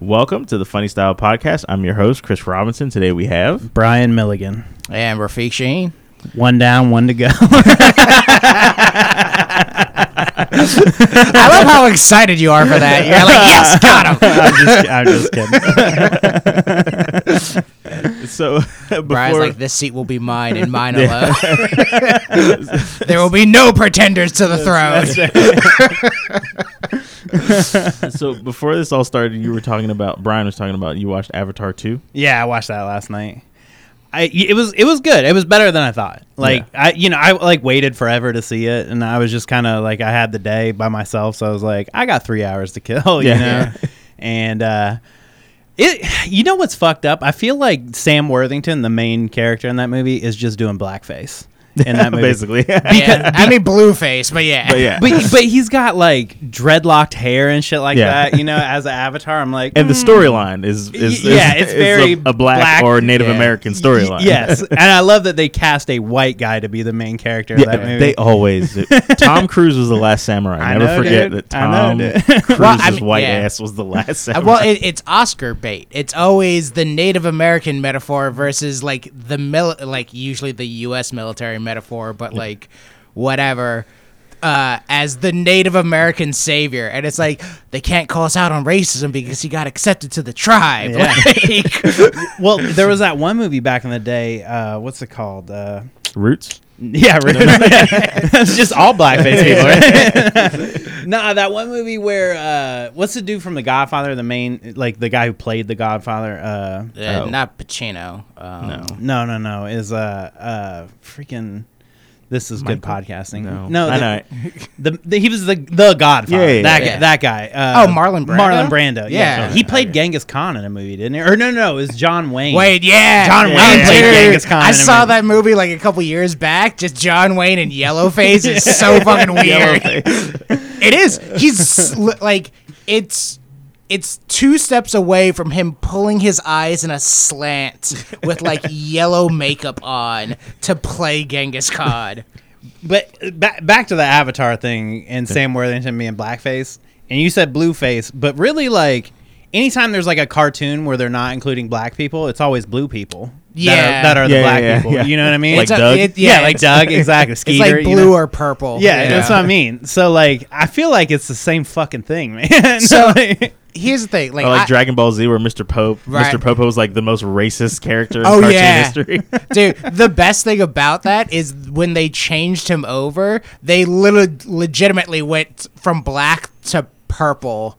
Welcome to the Funny Style Podcast. I'm your host, Chris Robinson. Today we have Brian Milligan. And Rafiq Shaheen. One down, one to go. I love how excited you are for that. You're like, yes, got him. I'm just, I'm just kidding. so before Brian's like, this seat will be mine and mine alone. there will be no pretenders to the throne. so before this all started, you were talking about Brian was talking about you watched Avatar two. Yeah, I watched that last night. I it was it was good. It was better than I thought. Like I you know I like waited forever to see it, and I was just kind of like I had the day by myself, so I was like I got three hours to kill. You Yeah. know, and uh, it you know what's fucked up? I feel like Sam Worthington, the main character in that movie, is just doing blackface in that movie. Basically, yeah, I mean, Blueface, but yeah. but yeah. But but he's got like dreadlocked hair and shit like Yeah. that. You know, as an avatar, I'm like, and the mm, storyline is, is, Y- yeah, it's is very a, a black, black, or Native yeah. American storyline. Yes, and I love that they cast a white guy to be the main character of Yeah, that movie. they always. do. Tom Cruise was the last samurai. I Never know, forget dude. that I know, Tom. Cruise's Well, I mean, white yeah. ass was the last Uh, samurai. well, it, it's Oscar bait. It's always the Native American metaphor versus like the mil- like usually the U.S. military metaphor, but like whatever. Uh, as the Native American savior, and it's like they can't call us out on racism because he got accepted to the tribe. Yeah. Like, well, there was that one movie back in the day. Uh, what's it called? Uh, Roots. yeah, right. it's just all blackface people. Right? nah, that one movie where uh, what's the dude from The Godfather? The main, like the guy who played the Godfather. Uh, uh, Oh. not Pacino. Um, No. No, no, no. Is uh uh freaking this is good Michael? podcasting. No, no, I the, know. The, the- he was the the Godfather. Yeah, yeah, that yeah. guy. That guy. Uh, Oh, Marlon Brando? Marlon Brando. Yeah, Yeah. he played Okay. Genghis Khan in a movie, didn't he? Or no, no, no. It was John Wayne. Wait, yeah, John Yeah, Wayne yeah, played yeah. Genghis Khan I in a saw movie. that movie like a couple years back. Just John Wayne and Yellowface is so fucking weird. It is. He's like it's it's two steps away from him pulling his eyes in a slant with like yellow makeup on to play Genghis Khan. But back back to the Avatar thing and Sam Worthington being blackface, and you said blueface, but really like. Anytime there's like a cartoon where they're not including black people, it's always blue people. that Yeah. are, that are the black yeah, people. yeah. You know what I mean? Like It's a- Doug? it- yeah, like Doug, exactly. It's Skeeter, like you blue know? or purple. Yeah, that's what I mean. So like, I feel like it's the same fucking thing, man. So- Like- Here's the thing, like, Or like I- Dragon Ball Z, where Mr. Pope, Right. Mr. Popo is like the most racist character in Oh, cartoon yeah. history. Dude, the best thing about that is when they changed him over, they literally legitimately went from black to purple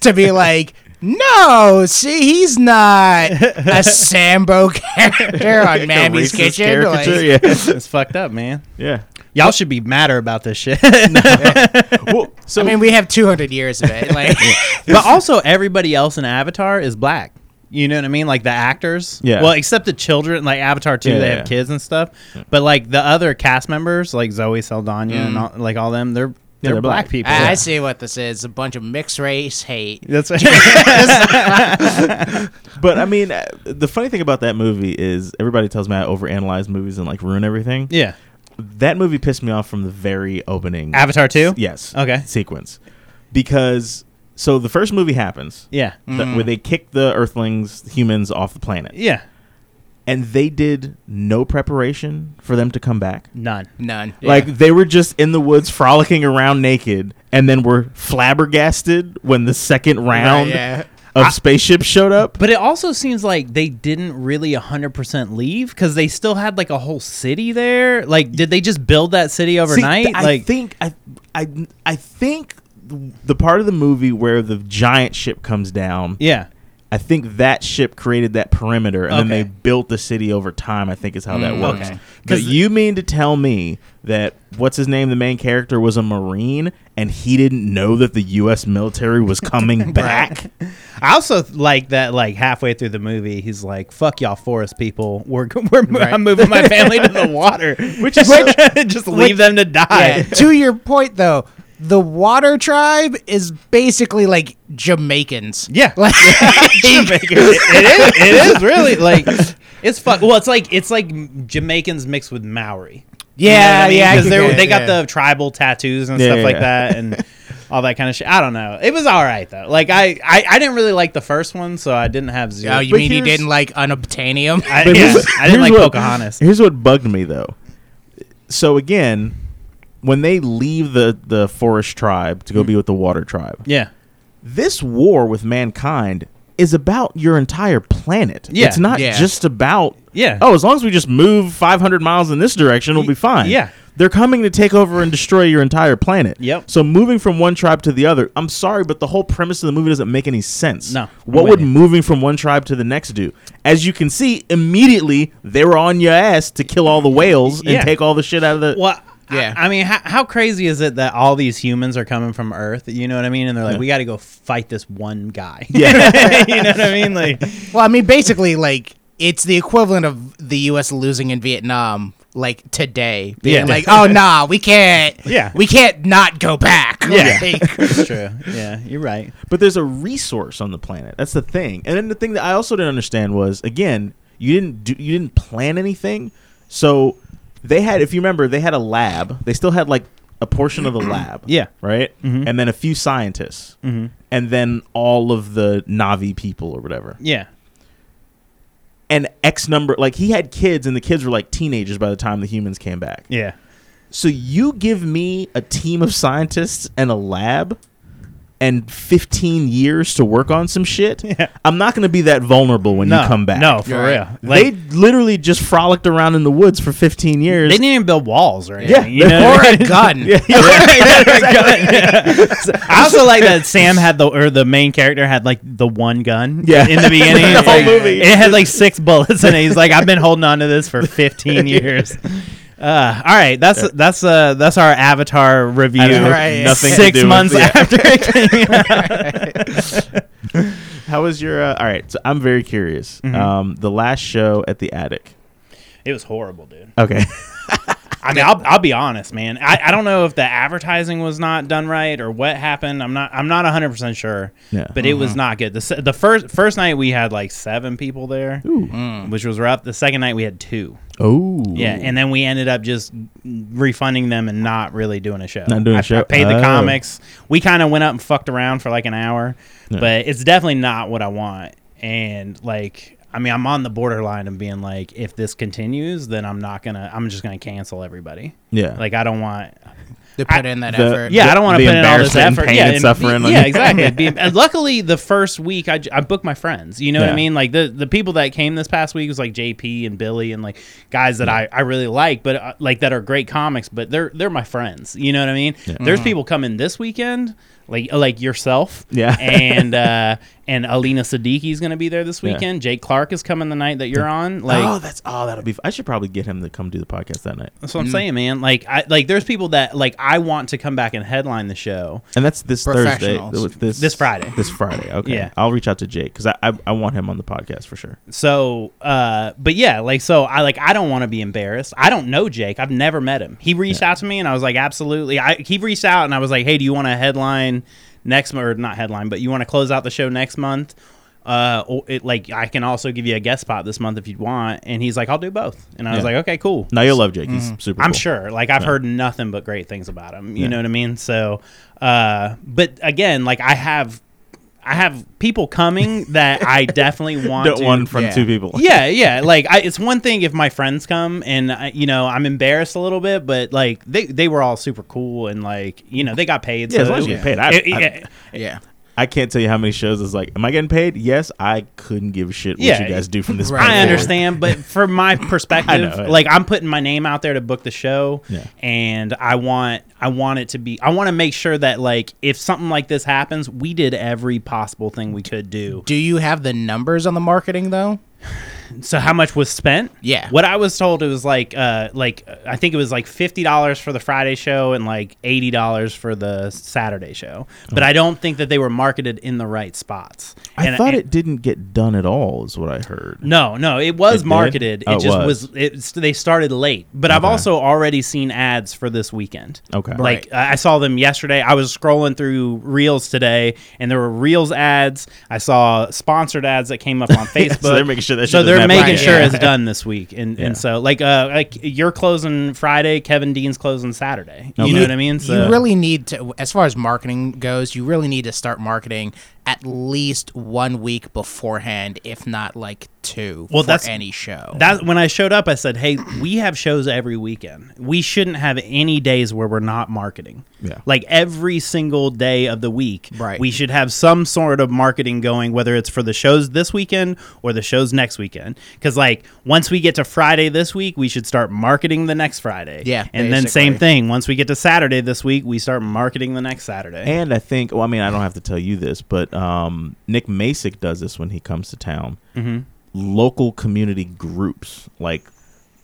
to be like, no, see, he's not a Sambo character on Mammy's Kitchen. Like, yeah, it's fucked up, man. yeah. Y'all should be madder about this shit. Well, so I mean, we have 200 years of it. Like, but also, everybody else in Avatar is black. You know what I mean? Like the actors. Yeah. Well, except the children, like Avatar 2, Yeah, they yeah. have kids and stuff. But like the other cast members, like Zoe Saldana and all, like all them, they're they're, they're black, black. people. I, I see what this is a bunch of mixed race hate. That's but I mean, uh, the funny thing about that movie is everybody tells me I overanalyze movies and like ruin everything. yeah. That movie pissed me off from the very opening. Avatar 2? Yes. Okay. Sequence, because so the first movie happens. Yeah. the- where they mm. kick the Earthlings, humans, off the planet, Yeah. and they did no preparation for them to come back. None. None. Like they were just in the woods frolicking around naked, and then were flabbergasted when the second round yeah. Of spaceships showed up. But it also seems like they didn't really 100% leave because they still had like a whole city there. Like, did they just build that city See, overnight? I like, think I, I, I think the part of the movie where the giant ship comes down. yeah. I think that ship created that perimeter, and then they built the city over time. I think is how that Mm, works. okay. But 'Cause- you mean to tell me that what's his name, the main character, was a marine, and he didn't know that the U.S. military was coming back? I also like that, like halfway through the movie, he's like, "Fuck y'all, forest people. We're, we're Right. I'm moving my family to the water, which is Which- just leave them to die." Yeah, to your point though, the water tribe is basically like Jamaicans. Yeah. Like, it, it is. It is really like it's fuck. Well, it's like it's like Jamaicans mixed with Maori. yeah, yeah, I because can get they got yeah. the tribal tattoos and Yeah, stuff yeah, like yeah. that, and all that kind of shit. I don't know. It was all right though. Like I, I, I didn't really like the first one, so I didn't have zero. Oh, you But mean you didn't like unobtainium? I, yeah, I didn't like what- Pocahontas. Here's what bugged me though. So again, when they leave the the forest tribe to go be mm. with the water tribe, Yeah, this war with mankind is about your entire planet. Yeah. It's not Yeah. just about Yeah. Oh, as long as we just move 500 miles in this direction, we'll be fine. yeah. They're coming to take over and destroy your entire planet. Yep. So moving from one tribe to the other, I'm sorry, but the whole premise of the movie doesn't make any sense. No, What would you. moving from one tribe to the next do? As you can see, immediately they were on your ass to kill all the whales and take all the shit out of the. Well, Yeah. yeah. I, I mean, how, how crazy is it that all these humans are coming from Earth? You know what I mean? And they're like, Yeah. we got to go fight this one guy. Yeah. you know what I mean? Like, Well, I mean, basically, like it's the equivalent of the U.S. losing in Vietnam, like today, being Yeah. like, "Oh, nah, we can't. Yeah. we can't not go back." Yeah. Like, it's true. Yeah, you're right. But there's a resource on the planet. That's the thing. And then the thing that I also didn't understand was again, you didn't do you didn't plan anything. So they had if you remember, they had a lab. They still had like a portion of the lab. Yeah. Right? Mhm. And then a few scientists. hmm And then all of the Na'vi people or whatever. Yeah. And X number like he had kids and the kids were like teenagers by the time the humans came back. Yeah. So you give me a team of scientists and a lab and 15 years to work on some shit. Yeah. I'm not going to be that vulnerable when no, you come back. No, for Right. real. they Like, literally just frolicked around in the woods for 15 years. they didn't even build walls or anything. Yeah. anything. You know or what I a mean? gun. Yeah, yeah. I also like that Sam had the or the main character had like the one gun. Yeah. In the beginning, The whole like- movie. It had like six bullets in it. He's like, I've been holding on to this for 15 years. Uh, all right, that's that's uh that's our Avatar review. Right. Nothing to Six do with- months yeah. after it came out. How was your? Uh, all right, so I'm very curious. Mhm. Um, the last show at the attic. It was horrible, dude. Okay. I mean, I'll, I'll be honest, man. I, I don't know if the advertising was not done right or what happened. I'm not I'm not 100 percent sure. Yeah. But it was not good. The se- the first first night we had like seven people there, Ooh. Mm. which was rough. The second night we had two. Oh. Yeah, and then we ended up just refunding them and not really doing a show. Not doing a I, show? I paid the Oh. comics. We kind of went up and fucked around for like an hour, Yeah. but it's definitely not what I want. And like, I mean, I'm on the borderline of being like, if this continues, then I'm not gonna. I'm just gonna cancel everybody. yeah. Like, I don't want. To put in that the- effort. Yeah, I don't want to put in all this embarrassment and effort. pain yeah, and suffering on Yeah, you. exactly. Be- and luckily, the first week I, I booked my friends. You know what I mean? Like the the people that came this past week was like JP and Billy and like guys that I, I really like, but uh, like that are great comics. But they're they're my friends. You know what I mean? Yeah. There's people coming this weekend. Like like yourself, Yeah. and uh, and Alina Siddiqui's gonna be there this Yeah. weekend. Jake Clark is coming the night that you're on. Like, oh, that's oh, that'll be. f- I should probably get him to come do the podcast that night. that's what I'm saying, man. Like, I like there's people that like I want to come back and headline the show. And that's this Thursday. This This Friday. This Friday. Okay. Yeah. I'll reach out to Jake because I, I I want him on the podcast for sure. So, uh, but yeah, like, so I like, I don't want to be embarrassed. I don't know Jake. I've never met him. He reached out to me and I was like, absolutely. I, he reached out and I was like, Hey, do you want to headline next month or not headline, but you want to close out the show next month? Uh, it, like I can also give you a guest spot this month if you'd want. And he's like, I'll do both. And I was Yeah. like, okay, cool. Now you'll love Jake. He's super. I'm sure. Like I've Yeah. heard nothing but great things about him. You Yeah. know what I mean? So, uh, but again, like I have, I have people coming that I definitely want Don't to. one from Yeah. two people. yeah, yeah. Like I, it's one thing if my friends come and I, you know I'm embarrassed a little bit, but like they they were all super cool and like you know they got paid. Yeah, so as long as you get paid. I, it- I, it- Yeah. I can't tell you how many shows is like, am I getting paid? Yes, I couldn't give a shit what Yeah. you guys do from this. Right. point I understand, but from my perspective, know, yeah. like I'm putting my name out there to book the show, Yeah. and I want I want it to be I want to make sure that like if something like this happens, we did every possible thing we could do. Do you have the numbers on the marketing though? So how much was spent? Yeah. What I was told it was like uh like I think it was like fifty dollars for the Friday show and like eighty dollars for the Saturday show. But I don't think that they were marketed in the right spots. I And- thought and- it didn't get done at all. Is what I heard. No, no, it was It marketed. Oh, it it just was. was. It, they started late, but I've also already seen ads for this weekend. Okay. Like I I saw them yesterday. I was scrolling through Reels today, and there were Reels ads. I saw sponsored ads that came up on Facebook. so they're making sure that So they're that making sure Yeah. it's done this week, and Yeah. and so like uh like you're closing Friday, Kevin Dean's closing Saturday. You Okay. know what I mean? So you really need to, as far as marketing goes, you really need to start marketing at least one week beforehand, if not like two. Well, for that's- any show. that when I showed up, I said, "Hey, we have shows every weekend. We shouldn't have any days where we're not marketing. Yeah. Like every single day of the week, Right. We should have some sort of marketing going, whether it's for the shows this weekend or the shows next weekend. Because like once we get to Friday this week, we should start marketing the next Friday. Yeah, and then same thing. Once we get to Saturday this week, we start marketing the next Saturday. And I think, well, I mean, I don't have to tell you this, but um, Nick Masick does this when he comes to town. mm-hmm. Local community groups like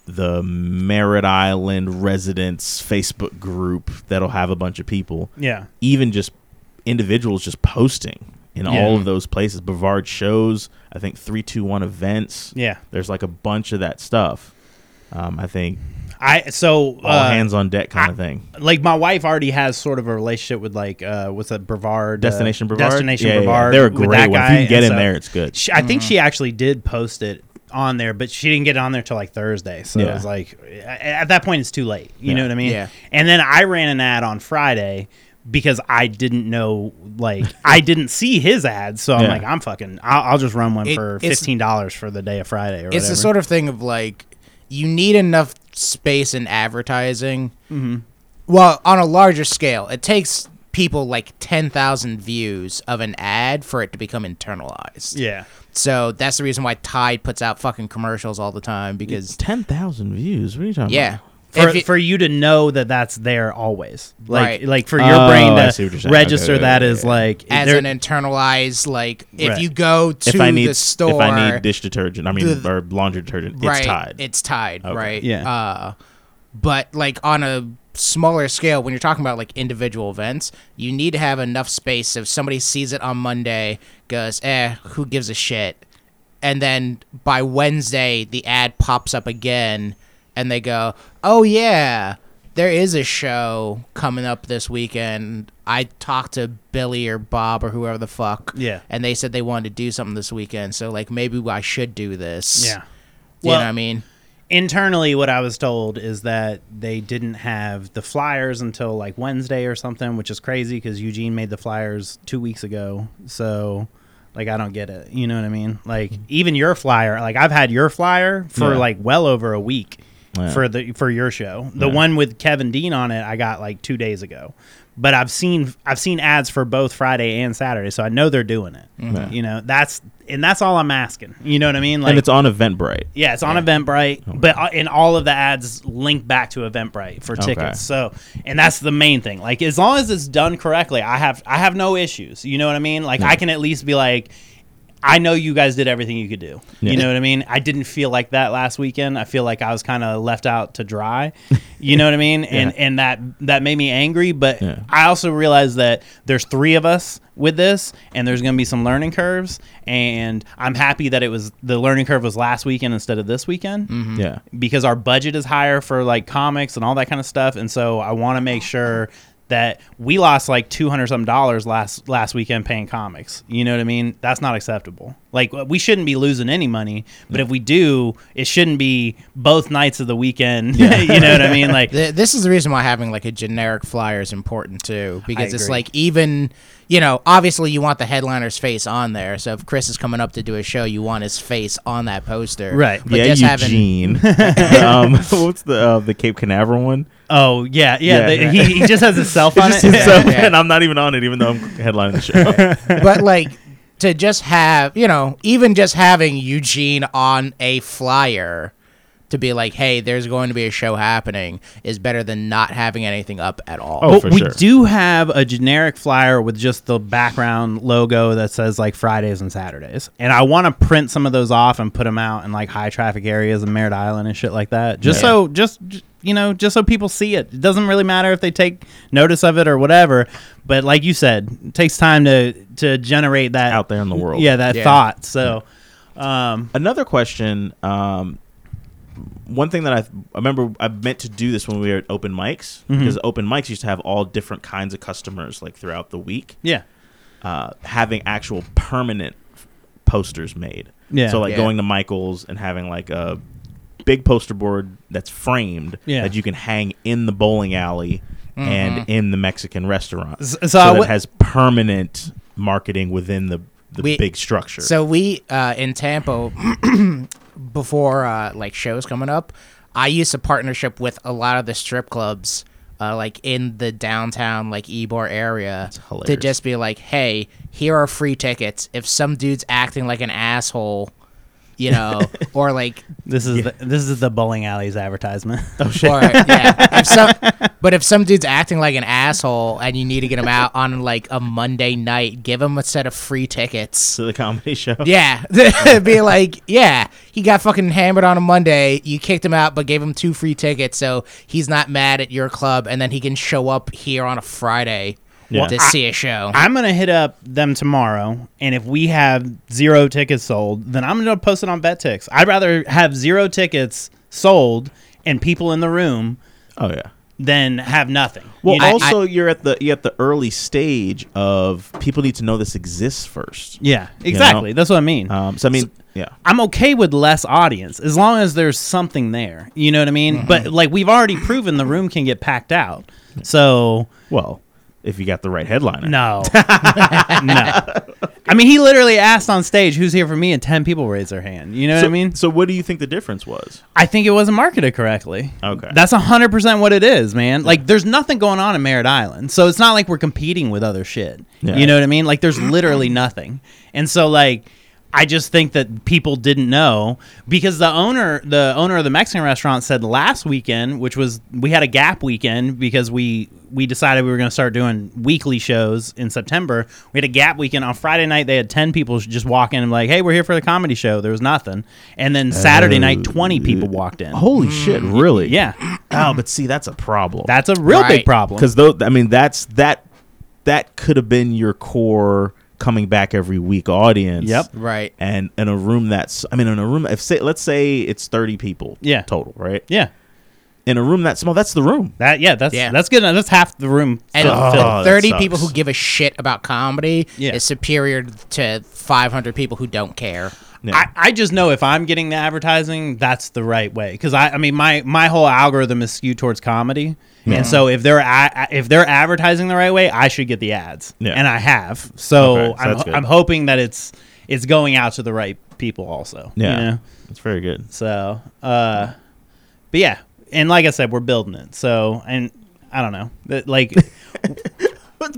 the Merritt Island residents Facebook group that'll have a bunch of people, Yeah. even just individuals just posting in Yeah. all of those places. Brevard shows, I think three two one events. Yeah. There's like a bunch of that stuff. Um, I think I so all uh, hands on deck kind I- of thing. like my wife already has sort of a relationship with like uh what's that Brevard uh, Destination Brevard. Destination Yeah, yeah, yeah. Brevard. They're a with great that one. If guy, you can get and in so there, it's good. She, I think she actually did post it on there, but she didn't get it on there till like Thursday. So Yeah. it was like at that point it's too late. You Yeah. know what I mean? Yeah. And then I ran an ad on Friday because I didn't know like I didn't see his ads, so I'm Yeah. like I'm fucking I'll, I'll just run one It- for fifteen dollars for the day of Friday or it's whatever. the sort of thing of like you need enough space in advertising. Mm-hmm. Well, on a larger scale, it takes people like ten thousand views of an ad for it to become internalized. yeah. So that's the reason why Tide puts out fucking commercials all the time because Ten thousand views. What are you talking about? yeah. about? For, it- for you to know that that's there always like Right. like for your Oh, brain I see what you're to register Okay, that yeah, as yeah. like as an internalized like if Right. you go to If I need the store if I need dish detergent, I mean the- or laundry detergent, right it's Tide. it's tied Okay. right Yeah. uh but like on a smaller scale when you're talking about like individual events you need to have enough space if somebody sees it on monday goes eh who gives a shit and then by wednesday the ad pops up again and they go oh yeah there is a show coming up this weekend. I talked to billy or bob or whoever the fuck Yeah. and they said they wanted to do something this weekend so like maybe i should do this. Yeah. You Well- know what i mean? internally what i was told is that they didn't have the flyers until like wednesday or something which is crazy because eugene made the flyers two weeks ago so like i don't get it. You know what i mean? Like mm-hmm. even your flyer like i've had your flyer for Yeah. like well over a week Yeah. for the for your show the Yeah. one with kevin dean on it i got like two days ago but i've seen i've seen ads for both friday and saturday so i know they're doing it Yeah. you know that's and that's all i'm asking you know what i mean like and it's on Eventbrite. yeah, it's on Eventbrite, but uh, and all of the ads link back to Eventbrite for Okay. tickets. So, and that's the main thing. Like, as long as it's done correctly, I have I have no issues. You know what I mean? Like, I can at least be like, I know you guys did everything you could do. Yeah. You know what I mean? I didn't feel like that last weekend. I feel like I was kind of left out to dry. You know what I mean? And Yeah. and that that made me angry. But Yeah. I also realized that there's three of us with this, and there's going to be some learning curves. And I'm happy that it was the learning curve was last weekend instead of this weekend mm-hmm. Yeah. because our budget is higher for like comics and all that kind of stuff and so i want to make sure that we lost like 200 some dollars last last weekend paying comics. You know what i mean? That's not acceptable like we shouldn't be losing any money but if we do it shouldn't be both nights of the weekend you know what i mean like Th- this is the reason why having like a generic flyer is important too because it's agree. like even you know obviously you want the headliner's face on there so if chris is coming up to do a show you want his face on that poster Right. but yeah, just having Eugene. um, what's the uh, the Cape Canaveral one? oh yeah yeah, Yeah. the- he, he just has himself It's on just it himself, Yeah. and I'm not even on it, even though I'm headlining the show. but like to just have you know even just having eugene on a flyer to be like hey there's going to be a show happening is better than not having anything up at all Oh, But for we sure. do have a generic flyer with just the background logo that says like Fridays and Saturdays, and I want to print some of those off and put them out in like high traffic areas in Merritt Island and shit like that. Just Yeah. so, just you know, just so people see it. It doesn't really matter if they take notice of it or whatever. But like you said, it takes time to to generate that Out there in the world. Yeah, that Yeah. thought. So, um, Another question. Um, one thing that I, I remember I meant to do this when we were at open mics Mm-hmm. because open mics used to have all different kinds of customers like throughout the week. yeah, uh, having actual permanent posters made. Yeah. So like Yeah. going to Michael's and having like a big poster board that's framed Yeah. that you can hang in the bowling alley and in the Mexican restaurant. S- So, so I that w- it has permanent marketing within the, the We- big structure. So we uh, in Tampa before uh, like shows coming up, I used a partnership with a lot of the strip clubs. Uh, like in the downtown like Ybor area to just be like, hey, here are free tickets. If some dude's acting like an asshole, you know, or like This is the, this is the bowling alley's advertisement. oh or yeah, if some, but if some dude's acting like an asshole and you need to get him out on like a Monday night, give him a set of free tickets. to the comedy show. Yeah, be like, yeah, he got fucking hammered on a Monday. You kicked him out, but gave him two free tickets, so he's not mad at your club, and then he can show up here on a Friday Yeah. to I- see a show. I'm gonna hit up them tomorrow, and if we have zero tickets sold, then I'm gonna post it on VetTix. I'd rather have zero tickets sold and people in the room Oh yeah. than have nothing. Well, You know? also you're at the you're at the early stage of people need to know this exists first. yeah, exactly. know? That's what I mean. Um, so I mean, yeah. I'm okay with less audience as long as there's something there. You know what I mean? But like we've already proven the room can get packed out. So Well, if you got the right headliner. no, no. I mean, he literally asked on stage, "Who's here for me?" and ten people raised their hand. You know So, what I mean? so what do you think the difference was? I think it wasn't marketed correctly. Okay. That's hundred percent what it is, man. Like, there's nothing going on in Merritt Island, so it's not like we're competing with other shit. Yeah. You know what I mean? Like, there's literally nothing, and so like. I just think that people didn't know because the owner, the owner of the Mexican restaurant, said last weekend, which was we had a gap weekend because we we decided we were going to start doing weekly shows in September. We had a gap weekend on Friday night. They had ten people just walk in and like, "Hey, we're here for the comedy show." There was nothing, and then Saturday oh, night, twenty people walked in. Holy shit! Mm. Really? Yeah, Oh, but see, that's a problem. that's a real Right. big problem. because though I mean that's that that could have been your core coming back every week audience. Yep. right. And in a room that's I mean in a room if say let's say it's thirty people. Yeah. Total right. yeah, In a room that small, that's the room. that yeah, that's Yeah. that's good. enough. That's half the room And fill- Oh, 30 people who give a shit about comedy Yeah. is superior to 500 people who don't care. Yeah. I, I just know if I'm getting the advertising, that's the right way. Because I, I mean, my my whole algorithm is skewed towards comedy, and so if they're a, if they're advertising the right way, I should get the ads, Yeah. and I have. So Okay, so I'm that's good. I'm hoping that it's it's going out to the right people also. you yeah. know? That's very good. So, uh, but yeah, and like I said, we're building it. So, and I don't know, that like.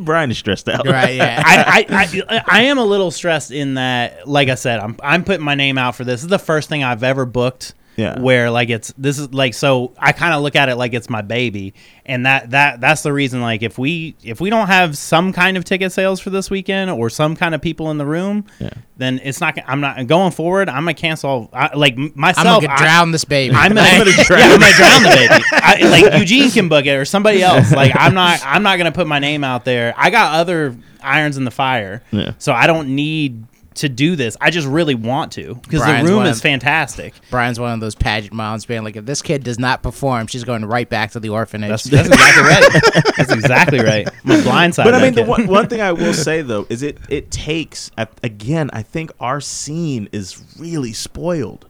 Brian is stressed out. Right, yeah. I, I, I, I am a little stressed in that, like I said, I'm I'm putting my name out for this. This is the first thing I've ever booked. Yeah. Where like it's this is like so I kind of look at it like it's my baby, and that that that's the reason. Like if we if we don't have some kind of ticket sales for this weekend or some kind of people in the room, Yeah. then it's not. I'm not going forward. I'm gonna cancel. I, like I'm gonna I- drown this baby. I'm gonna, I'm gonna yeah, drown. I'm gonna drown the baby. I, like Eugene can book it or somebody else. Like I'm not. I'm not gonna put my name out there. I got other irons in the fire, Yeah. so I don't need to do this. I just really want to because the Brian's room one is of- fantastic. Brian's one of those pageant moms being like, if this kid does not perform, she's going right back to the orphanage. That's, that's exactly right. That's exactly right. I'm a blindside. But I mean, the one, one thing I will say though is it it takes at- again. I think our scene is really spoiled.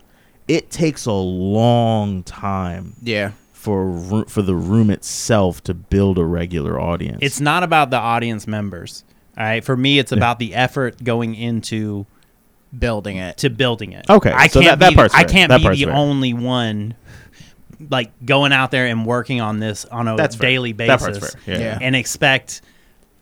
It takes a long time yeah. for a for the room itself to build a regular audience. it's not about the audience members. All right, for me, it's about the effort going into Building it. to building it. Okay, I so can't that- that be, part's I fair. can't That be part's the fair. only one like going out there and working on this on a That's fair. daily That basis part's fair. Yeah. Yeah. and expect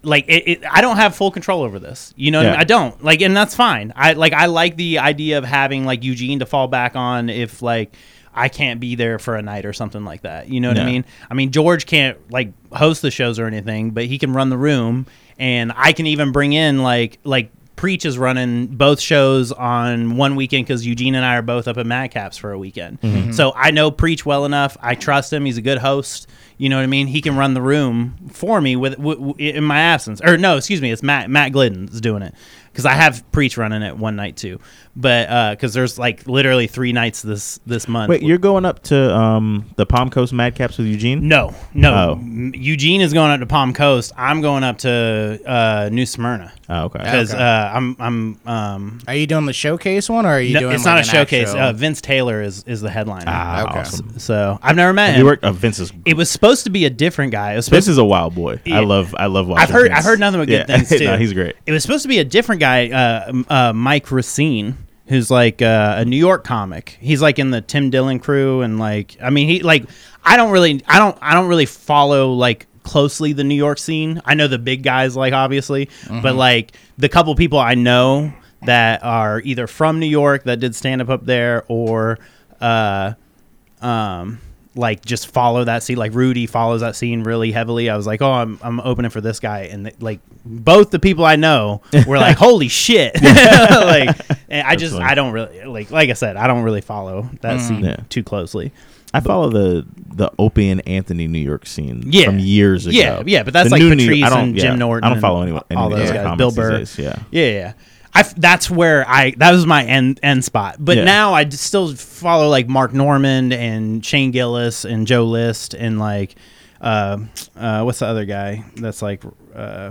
like it, it, I don't have full control over this. You know, what I, mean? Yeah. I don't like, and that's fine. I like, I like the idea of having like Eugene to fall back on if like I can't be there for a night or something like that. You know what I Yeah. mean? I mean, George can't like host the shows or anything, but he can run the room, and I can even bring in like like. Preach is running both shows on one weekend because Eugene and I are both up at Madcaps for a weekend. Mm-hmm. Mm-hmm. So I know Preach well enough. I trust him. He's a good host. You know what I mean? He can run the room for me with w- w- in my absence. Or no, excuse me, it's Matt Matt Glidden's doing it because I have preach running it one night too, but because there's like literally three nights this this month. Wait, you're going up to um, the Palm Coast Madcaps with Eugene? no, no. Oh. Eugene is going up to Palm Coast. I'm going up to uh, New Smyrna Oh, okay. because Okay. uh, I'm I'm um. Are you doing the showcase one, or are you no, doing? it's like, not a showcase. actual- Uh, Vince Taylor is is the headliner. Ah, Okay. awesome. So I've never met Have him. you worked? Uh, Vince is. it was supposed to be a different guy. It was Vince is a wild boy. Yeah. I love. I love watching. I've heard- Vince. I've heard nothing but good Yeah. things, too. no, he's great. It was supposed to be a different guy, uh, uh, Mike Recine, who's like uh, a New York comic. He's like in the Tim Dillon crew, and like, I mean, he like, I don't really, I don't, I don't really follow like closely the New York scene. I know the big guys, like obviously, but like the couple people I know that are either from New York that did stand up up there, or uh, um like just follow that scene like rudy follows that scene really heavily i was like oh i'm, I'm opening for this guy and like both the people i know were like holy shit like and i just funny. i don't really like like i said i don't really follow that mm. scene Yeah. too closely I follow the the Opie and Anthony New York scene Yeah. from years ago. Yeah, yeah, but that's The like new New- Patrice I don't- and yeah, Jim Norton I don't follow and any, any all those those guys, Bill these Burr. days, Yeah. yeah yeah I f- that's where I that was my end end spot. But Yeah. now I d- still follow like Mark Normand and Shane Gillis and Joe List and like uh, uh, what's the other guy that's like uh,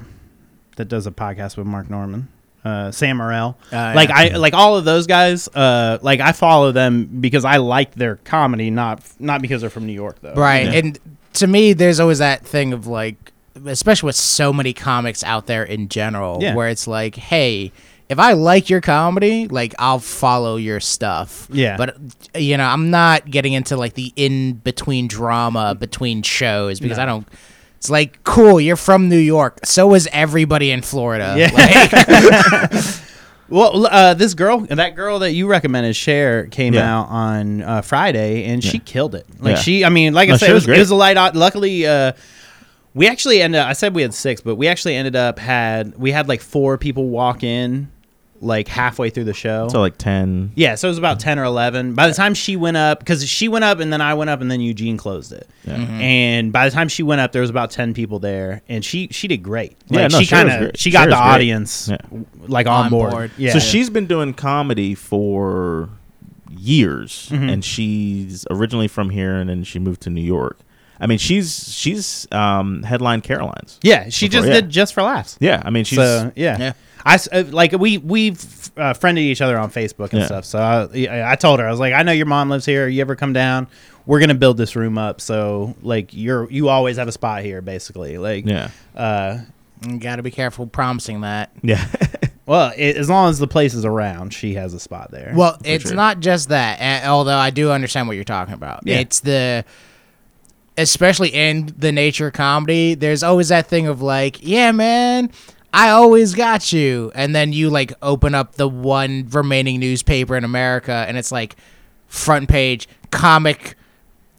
that does a podcast with Mark Normand. Uh, Sam Morril, Ah, like. I like all of those guys. Uh, like I follow them because I like their comedy, not not because they're from New York though. Right. Yeah. And to me, there's always that thing of like, especially with so many comics out there in general, Yeah. where it's like, hey, if I like your comedy, like I'll follow your stuff. Yeah. But you know, I'm not getting into like the in between drama between shows because No. I don't. It's like cool. You're from New York. So is everybody in Florida. Yeah. Like, Well, uh, this girl, that girl that you recommended, Cher, came Yeah. out on uh, Friday, and she killed it. Like Yeah. she, I mean, like I said, Cher it was was, it was a light. out. Luckily, uh, we actually ended. up I said we had six, but we actually ended up had we had like four people walk in, like halfway through the show. So like ten. yeah, so it was about ten or eleven. By the time she went up, because she went up and then I went up and then Eugene closed it. Yeah. And by the time she went up, there was about ten people there, and she she did great. Yeah, no, she Cher kind of she got Cher the audience Yeah. like on, On board. board. Yeah. So she's been doing comedy for years, Mhm. and she's originally from here, and then she moved to New York. I mean, she's she's um, headline Caroline's. Yeah, she Before, just yeah. did just for laughs. Yeah, I mean, she's so yeah, Yeah. I s- uh, like we we've uh, friended each other on Facebook and Yeah. stuff. So I, I told her I was like, I know your mom lives here. You ever come down? We're gonna build this room up. So like you're you always have a spot here, basically. Like yeah, uh, you got to be careful promising that. yeah. well, it, as long as the place is around, she has a spot there. Well, it's sure. not just that. Although I do understand what you're talking about. Yeah. It's the, especially in the nature of comedy. There's always that thing of like, yeah, man, I always got you, and then you like open up the one remaining newspaper in America, and it's like front page comic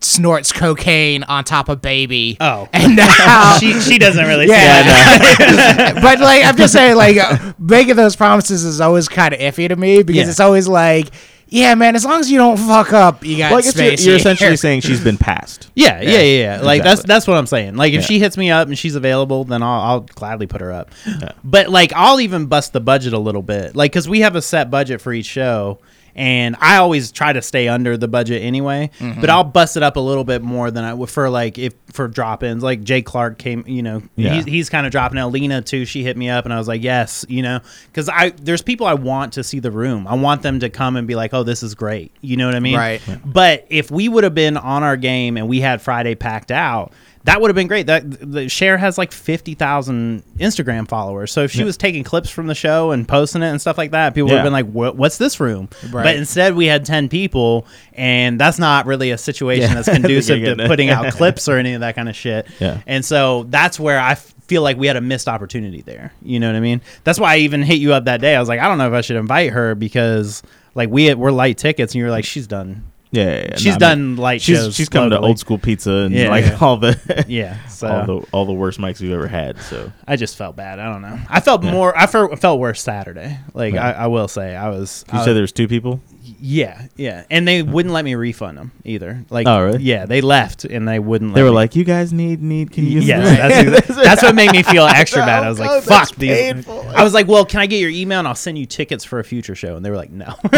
snorts cocaine on top of baby. oh, And now she she doesn't really. Yeah, that. but like I'm just saying, like uh, making those promises is always kind of iffy to me because Yeah. it's always like, yeah, man, as long as you don't fuck up, you got well, guess you're, space. you're essentially saying she's been passed. Yeah, yeah, yeah, yeah. Like that's that's what I'm saying. Like if Yeah. she hits me up and she's available, then I'll, I'll gladly put her up. Yeah. But like I'll even bust the budget a little bit, like because we have a set budget for each show, and I always try to stay under the budget anyway. Mm-hmm. But I'll bust it up a little bit more than I would for like if for drop ins. Like Jay Clark came, you know, Yeah. he's, he's kind of dropping out. Lena too, she hit me up, and I was like, yes, you know, because I there's people I want to see the room. I want them to come and be like, oh, this is great. You know what I mean? Right. But if we would have been on our game and we had Friday packed out, that would have been great. That the share has like fifty thousand Instagram followers. So if she Yeah. was taking clips from the show and posting it and stuff like that, people would have been like, "What- "What's this room?" Right. But instead, we had ten people, and that's not really a situation Yeah. that's conducive to putting out clips or any of that kind of shit. Yeah. And so that's where I f- feel like we had a missed opportunity there. You know what I mean? That's why I even hit you up that day. I was like, I don't know if I should invite her because like we we're light tickets, and you were like, she's done. Yeah, yeah, yeah. She's No, I mean, done light She's shows. she's come to locally. old school pizza and Yeah, like yeah. all the Yeah, so all the all the worst mics we've ever had. So I just felt bad. I don't know. I felt more. I felt, felt worse Saturday. Like Yeah. I, I will say, I was. you I said there was two people. Yeah, yeah, and they wouldn't let me refund them either. Like, Oh, really? Yeah, they left and they wouldn't. They let were me. like, "You guys need need can you use Yes, that's, exa- that's what made me feel extra bad. I was Oh, like, "Fuck these." painful. I was like, "Well, can I get your email and I'll send you tickets for a future show?" And they were like, "No."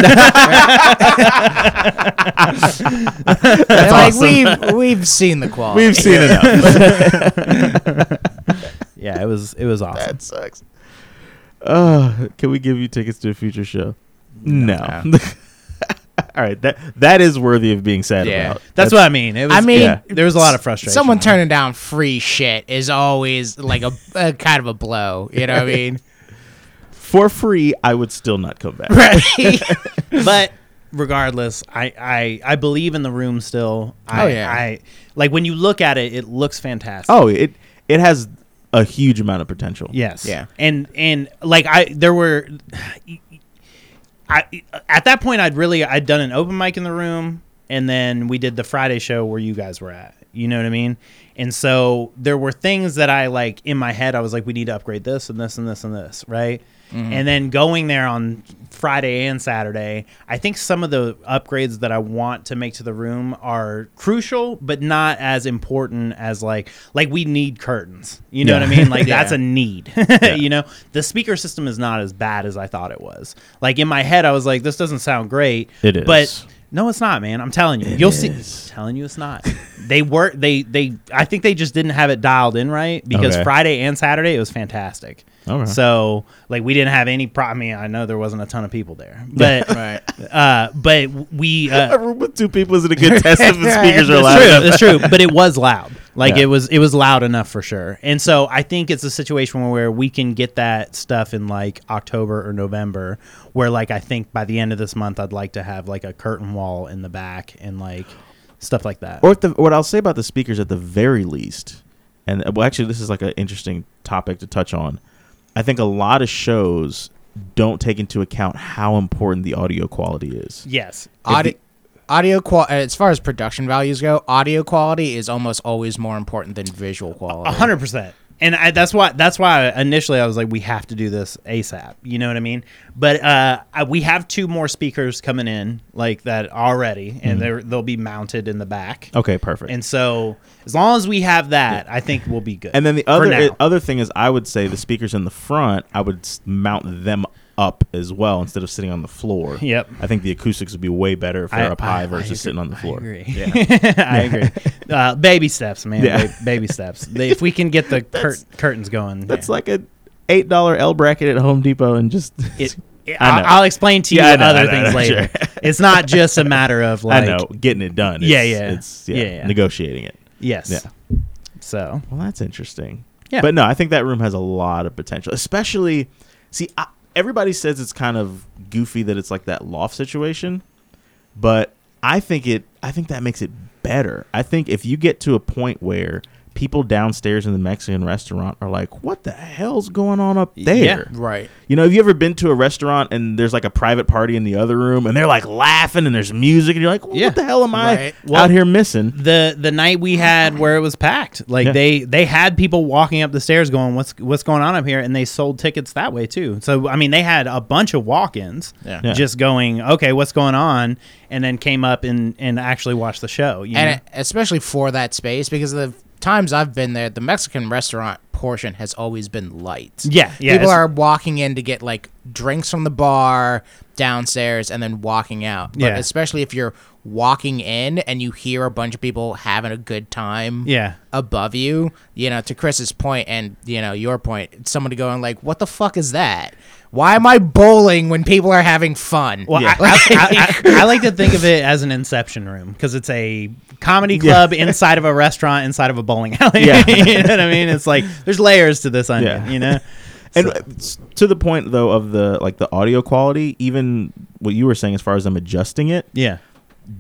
They're like we've we've seen the quality. We've seen enough. yeah, it was it was awesome. that sucks. Uh, can we give you tickets to a future show? No. All right, that that is worthy of being sad Yeah. about. That's, what I mean. It was, I mean, yeah. there was a lot of frustration. Someone there. turning down free shit is always like a, a kind of a blow. You know what I mean? for free. I would still not come back. right. but regardless, I, I I believe in the room still. Oh, I, Oh, yeah. I like when you look at it, it looks fantastic. Oh, it it has a huge amount of potential. Yes. Yeah. And and like I there were I at that point I'd really I'd done an open mic in the room and then we did the Friday show where you guys were at. You know what I mean? And so there were things that I like in my head I was like we need to upgrade this and this and this and this, right? Mm-hmm. And then going there on Friday and Saturday, I think some of the upgrades that I want to make to the room are crucial, but not as important as like like we need curtains. You know Yeah. what I mean? Like Yeah. that's a need. you know, the speaker system is not as bad as I thought it was. Like in my head, I was like, this doesn't sound great. It is. but no, it's not, man. I'm telling you, It you'll is. see. Telling you, it's not. they were they they. I think they just didn't have it dialed in right because Okay. Friday and Saturday it was fantastic. Okay. So like we didn't have any problem. I mean, I know there wasn't a ton of people there, but right. uh, but we uh, A room with two people isn't a good test if the speakers are loud. true. It's true, but it was loud. Like Yeah. it was, it was loud enough for sure. And so I think it's a situation where we can get that stuff in like October or November. Where like I think by the end of this month, I'd like to have like a curtain wall in the back and like stuff like that. Or the, what I'll say about the speakers at the very least, and well, actually, this is like an interesting topic to touch on. I think a lot of shows don't take into account how important the audio quality is. yes, Audio, audio qual- as far as production values go, audio quality is almost always more important than visual quality. Hundred percent. And I, that's why that's why initially I was like, we have to do this ASAP. You know what I mean? But uh, I, we have two more speakers coming in like that already, and they're they'll be mounted in the back. Okay, perfect. And so as long as we have that, I think we'll be good. And then the other now. other thing is, I would say the speakers in the front, I would mount them up as well instead of sitting on the floor. Yep. I think the acoustics would be way better if they're I- up high I- I versus agree. sitting on the floor. I agree. Yeah. I agree. Uh, baby steps, man. Yeah. Ba- baby steps. They- if we can get the cur- curtains going, That's yeah. like a eight dollar L bracket at Home Depot and just it. I know. I'll, I'll explain to you Yeah, know, other know, things later. sure. it's not just a matter of like I know getting it done. Yeah, It's- yeah. It's yeah, Yeah, yeah. negotiating it. yes. Yeah. So Well, that's interesting. Yeah. But no, I think that room has a lot of potential, especially. See, I, everybody says it's kind of goofy that it's like that loft situation, but I think it. I think that makes it better. I think if you get to a point where people downstairs in the Mexican restaurant are like, "What the hell's going on up Yeah. there?" Right. You know, have you ever been to a restaurant and there's like a private party in the other room and they're like laughing and there's music and you're like, Yeah. "What the hell am I Right. Well- out here missing?" the the night we had where it was packed, like Yeah. they they had people walking up the stairs going, "What's what's going on up here?" And they sold tickets that way too. So I mean, they had a bunch of walk-ins, Yeah. Yeah. just going, "Okay, what's going on?" And then came up and and actually watched the show. You know? and especially for that space because of the times I've been there, the Mexican restaurant portion has always been light. Yeah, yeah, People are walking in to get like drinks from the bar downstairs and then walking out. But Yeah. especially if you're walking in and you hear a bunch of people having a good time yeah. above you, you know, to Chris's point and you know your point, somebody going like, "What the fuck is that? Why am I bowling when people are having fun?" Well, Yeah. I, I, I, I like to think of it as an inception room because it's a comedy Yeah. club inside of a restaurant inside of a bowling alley. Yeah. you know what I mean? It's like there's layers to this onion. Yeah. You know. And So- uh, to the point though of the like the audio quality, even what you were saying as far as them adjusting it, yeah.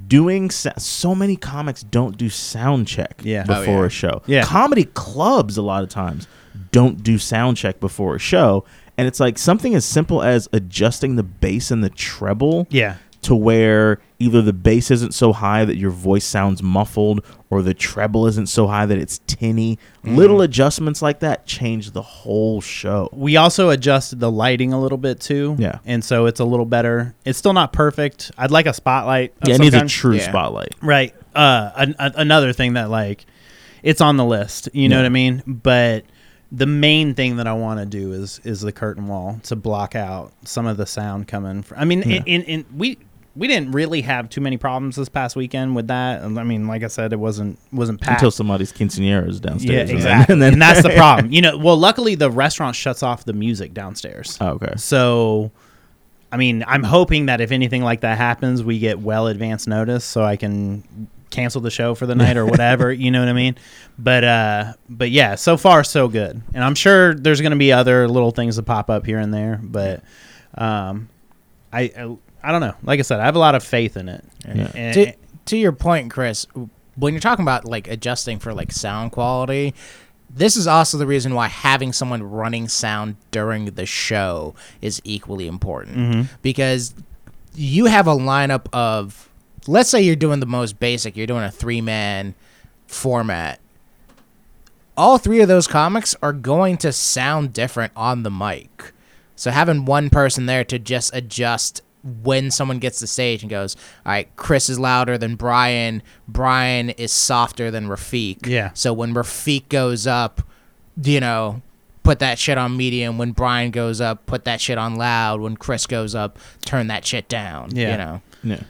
doing sa- so many comics don't do sound check Yeah. before Oh, yeah. a show. Yeah. Comedy clubs a lot of times don't do sound check before a show, and it's like something as simple as adjusting the bass and the treble Yeah. to where either the bass isn't so high that your voice sounds muffled or the treble isn't so high that it's tinny. Mm-hmm. Little adjustments like that change the whole show. We also adjusted the lighting a little bit too. Yeah. And so it's a little better. It's still not perfect. I'd like a spotlight. Yeah, it needs a true Yeah. spotlight. Right. Uh, an, a- another thing that like, it's on the list. You know what I mean? But the main thing that I want to do is is the curtain wall to block out some of the sound coming. From, I mean, in, in, in we we didn't really have too many problems this past weekend with that. I mean, like I said, it wasn't wasn't packed. Until somebody's quinceanera is downstairs. yeah, exactly. And And, then, that's the problem. You know, well, luckily the restaurant shuts off the music downstairs. Oh, okay. So, I mean, I'm hoping that if anything like that happens, we get well advance notice so I can cancel the show for the night or whatever. you know what I mean? But uh, but yeah, so far so good, and I'm sure there's going to be other little things that pop up here and there. But um, I, I I don't know. Like I said, I have a lot of faith in it. Yeah. And- to, to your point, Chris, when you're talking about like adjusting for like sound quality, this is also the reason why having someone running sound during the show is equally important because you have a lineup of let's say you're doing the most basic, you're doing a three man format. All three of those comics are going to sound different on the mic. So having one person there to just adjust when someone gets the stage and goes, all right, Chris is louder than Brian. Brian is softer than Rafiq." Yeah. So when Rafiq goes up, you know, put that shit on medium. When Brian goes up, put that shit on loud. When Chris goes up, turn that shit down. Yeah. You know. Yeah.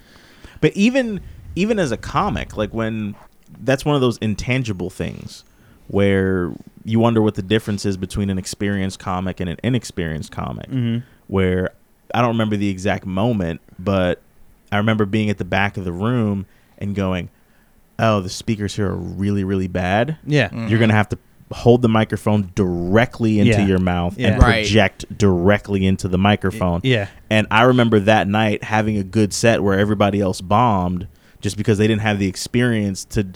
But even even as a comic, like when that's one of those intangible things where you wonder what the difference is between an experienced comic and an inexperienced comic. Mhm. Where I don't remember the exact moment, but I remember being at the back of the room and going, "Oh, the speakers here are really really bad. yeah. You're going to have to hold the microphone directly into Yeah. your mouth Yeah. and Right. project directly into the microphone." Yeah. And I remember that night having a good set where everybody else bombed just because they didn't have the experience to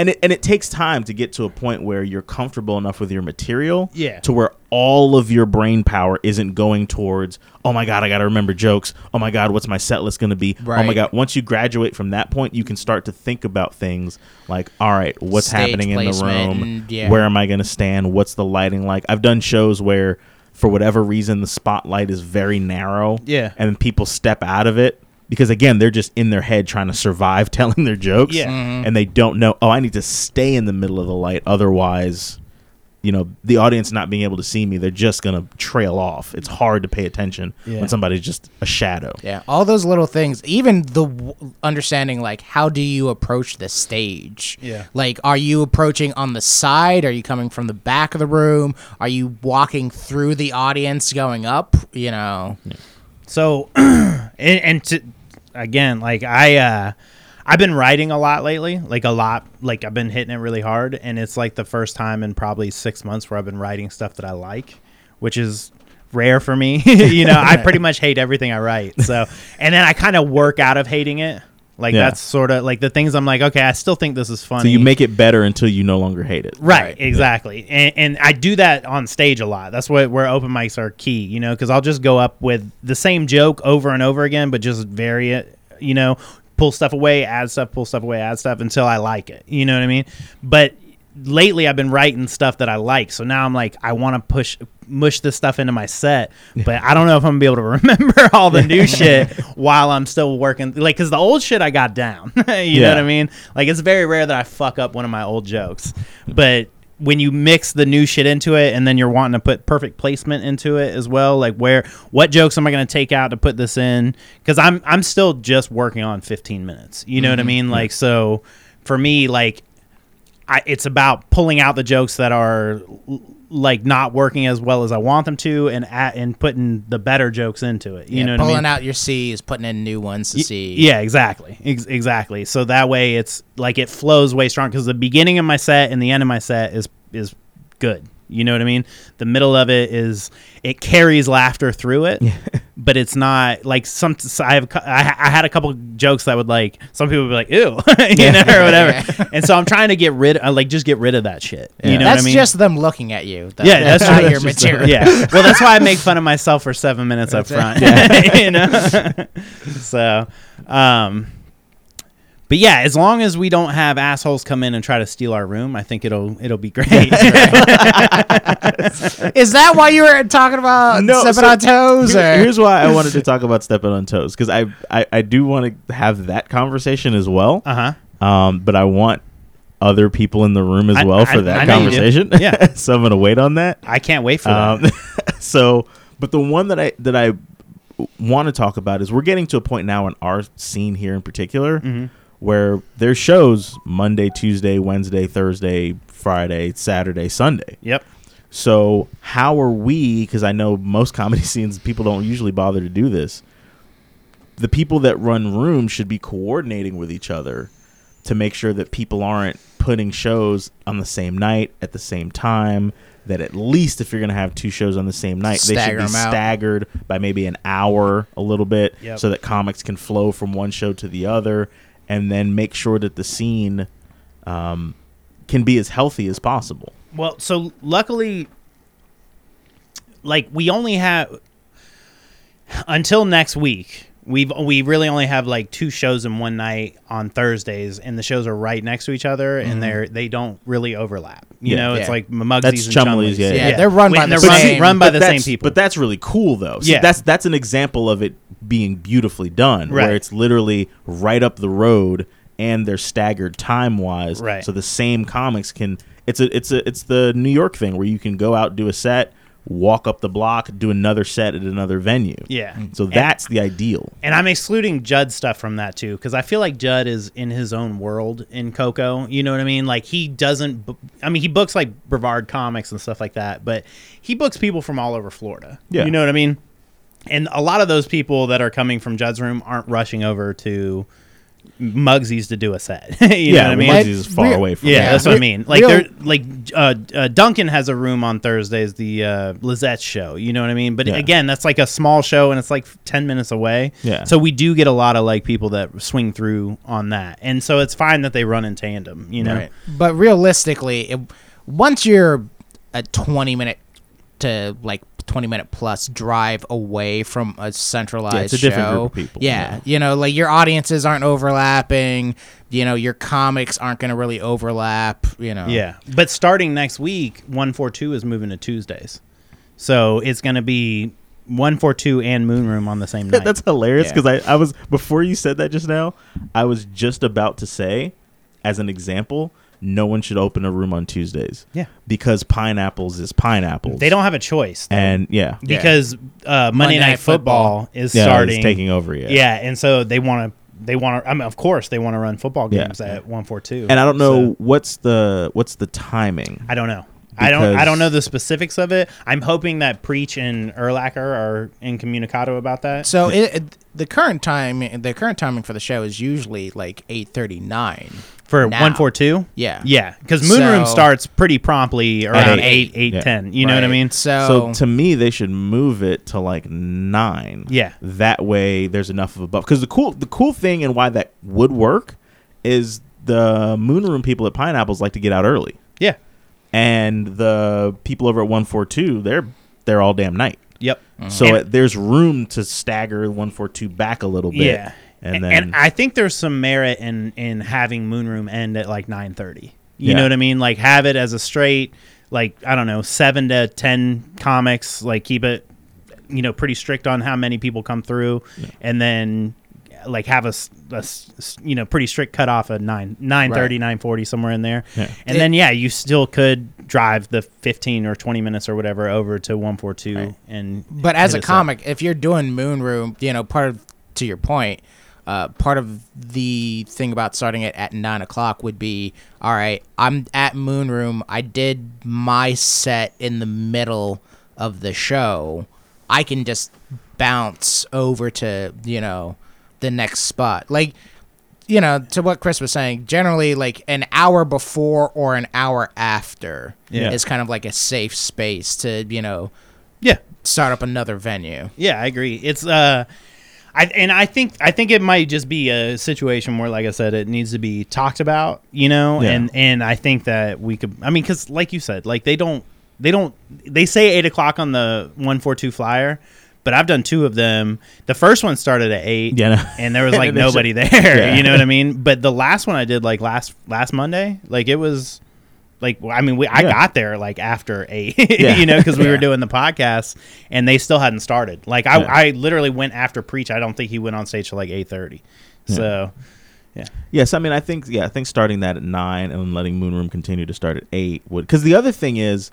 and it and it takes time to get to a point where you're comfortable enough with your material Yeah. to where all of your brain power isn't going towards oh my god I got to remember jokes oh my god what's my set list going to be Right. oh my god once you graduate from that point you can start to think about things like all right what's Stage happening in the room and- yeah. where am I going to stand what's the lighting like I've done shows where for whatever reason the spotlight is very narrow Yeah. and people step out of it because again they're just in their head trying to survive telling their jokes Yeah. Mhm. and they don't know oh i need to stay in the middle of the light otherwise you know the audience not being able to see me they're just going to trail off it's hard to pay attention Yeah. when somebody's just a shadow Yeah, all those little things, even the w- understanding like how do you approach the stage? Yeah. Like are you approaching on the side? Are you coming from the back of the room? Are you walking through the audience going up, you know? So, and, and to again, like I, uh, I've been writing a lot lately, like a lot. Like I've been hitting it really hard, and it's like the first time in probably six months where I've been writing stuff that I like, which is rare for me. you know, I pretty much hate everything I write. So, and then I kind of work out of hating it. Like Yeah. that's sort of like the things I'm like, okay, I still think this is funny. so you make it better until you no longer hate it Right, Right. exactly, and, and I do that on stage a lot. That's what where open mics are key, you know, because I'll just go up with the same joke over and over again, but just vary it, you know, pull stuff away, add stuff, pull stuff away, add stuff until I like it. You know what I mean? But lately, I've been writing stuff that I like, so now I'm like, I want to push mush this stuff into my set, but I don't know if I'm gonna be able to remember all the new shit while I'm still working. Like, cause the old shit I got down. you know what I mean? Like, it's very rare that I fuck up one of my old jokes, but when you mix the new shit into it and then you're wanting to put perfect placement into it as well like where what jokes am i going to take out to put this in because i'm i'm still just working on 15 minutes you know what i mm-hmm. mean like so for me like I, it's about pulling out the jokes that are like not working as well as I want them to, and at, and putting the better jokes into it. You Yeah, know, what I pulling mean? out your C's, putting in new ones to Y- see. Yeah, exactly, Ex- exactly. So that way, it's like it flows way strong because the beginning of my set and the end of my set is is good. You know what I mean? The middle of it is it carries laughter through it, but it's not like some. I have I, I had a couple jokes that would like some people would be like ew, you know, or whatever. and so I'm trying to get rid, uh, like just get rid of that shit. You know that's what I mean? just them looking at you. That- Yeah, that's not true. your That's just- material. yeah. Well, that's why I make fun of myself for seven minutes up front. you know. so, um, but yeah, as long as we don't have assholes come in and try to steal our room, I think it'll it'll be great. Is that why you were talking about No, stepping so on toes? Here- here's why I wanted to talk about stepping on toes because I, I I do want to have that conversation as well. uh huh. Um, but I want other people in the room as I- well I- for that know you conversation. Yeah. so I'm gonna wait on that. I can't wait for that. Um, so, but the one that I that I want to talk about is we're getting to a point now in our scene here in particular Mm-hmm. Where there's shows Monday, Tuesday, Wednesday, Thursday, Friday, Saturday, Sunday. Yep. So how are we? Because I know most comedy scenes people don't usually bother to do this. The people that run rooms should be coordinating with each other to make sure that people aren't putting shows on the same night at the same time. That at least if you're going to have two shows on the same night, they should Stagger be staggered by maybe an hour, a little bit, Yep. so that comics can flow from one show to the other, and then make sure that the scene um, can be as healthy as possible. Well, so luckily, like we only have until next week. We've we really only have like two shows in one night on Thursdays, and the shows are right next to each other, and they're they don't really overlap. You Mm-hmm. Yeah. know, it's like Mugsies That's and Chumley's, Chumleys. yeah, Yeah, they're run by the they're run- same- run by the same people. But that's really cool, though. See, Yeah. that's that's an example of it being beautifully done, Right. where it's literally right up the road, and they're staggered time wise, Right. So the same comics can. It's a it's a it's the New York thing where you can go out do a set, walk up the block, do another set at another venue. Yeah. Mm. So that's the ideal. And I'm excluding Judd stuff from that too, because I feel like Judd is in his own world in Cocoa. You know what I mean? Like he doesn't. bu- I mean, he books like Brevard Comics and stuff like that, but he books people from all over Florida. Yeah. You know what I mean? And a lot of those people that are coming from Judd's room aren't rushing over to Mugsy's to do a set. you know yeah, what I mean? Mugsy's is far Real- away from. Yeah, Yeah. that's what I mean. Like real- they're like uh, uh, Duncan has a room on Thursdays, the uh, Lizette show. You know what I mean? But Yeah. again, that's like a small show and it's like ten minutes away. Yeah. So we do get a lot of like people that swing through on that, and so it's fine that they run in tandem. You know? Right. But realistically, it, once you're a 20 minute to like 20 minute plus drive away from a centralized Yeah, it's a different show, group of people, Yeah, yeah. you know, like your audiences aren't overlapping. You know, your comics aren't going to really overlap. You know, Yeah. But starting next week, one four two is moving to Tuesdays, so it's going to be one four two and Moon Room on the same night. That's hilarious Yeah. because I, I was before you said that just now, I was just about to say, as an example, no one should open a room on Tuesdays. Yeah. Because pineapples is pineapples. they don't have a choice. though. and yeah. because uh, Monday, Monday Night, Night Football, Football. is Yeah, starting. it's taking over, yeah. Yeah, and so they want to. They want to. I mean, of course, they want to run football Yeah. games at one four two. And I don't know what's the what's the timing. I don't know. I don't. I don't know the specifics of it. I'm hoping that Preach and Erlacher are incommunicado about that. So it, it- the current time, the current timing for the show is usually like 8:39 for now. one four two. Yeah. Yeah, because Moon Room starts pretty promptly around eight. eight eight Yeah. ten. You know what I mean? So, So to me, they should move it to like nine. Yeah. That way, there's enough of a buff. Because the cool, the cool thing and why that would work is the Moon Room people at Pineapples like to get out early, Yeah. And the people over at One Four Two, they're they're all damn night. Yep. Mm-hmm. So And- it, there's room to stagger one four two back a little bit. Yeah. and A- then I think there's some merit in in having Moonroom end at like 9:30. You Yeah. know what I mean? Like have it as a straight like I don't know, 7 to 10 comics, like keep it you know pretty strict on how many people come through and then like have a you know pretty strict cutoff at 9 9:30 9:40 somewhere in there. Yeah. And then yeah, you still could drive the 15 or 20 minutes or whatever over to 142 Right. and But as a us up. comic, if you're doing Moon Room, you know, part of to your point, uh, part of the thing about starting it at nine o'clock would be, all right, I'm at Moon Room. I did my set in the middle of the show. I can just bounce over to you know the next spot. Like you know, to what Chris was saying, generally like an hour before or an hour after Yeah. is kind of like a safe space to, you know, Yeah. start up another venue. Yeah, I agree. It's uh I and I think I think it might just be a situation where like I said it needs to be talked about, you know, Yeah. and and I think that we could I mean cuz like you said, like they don't they don't they say 8 o'clock on the 142 flyer but I've done two of them. The first one started at eight, Yeah, no. and there was like nobody there. Yeah. You know what I mean? But the last one I did like last last Monday, like it was like I mean we I Yeah. got there like after eight, Yeah. you know, because we Yeah. were doing the podcast and they still hadn't started. Like I. I literally went after preach. I don't think he went on stage till like eight thirty. So yeah. Yes, I mean, I think yeah, I think starting that at nine and letting Moonroom continue to start at eight would. Because the other thing is,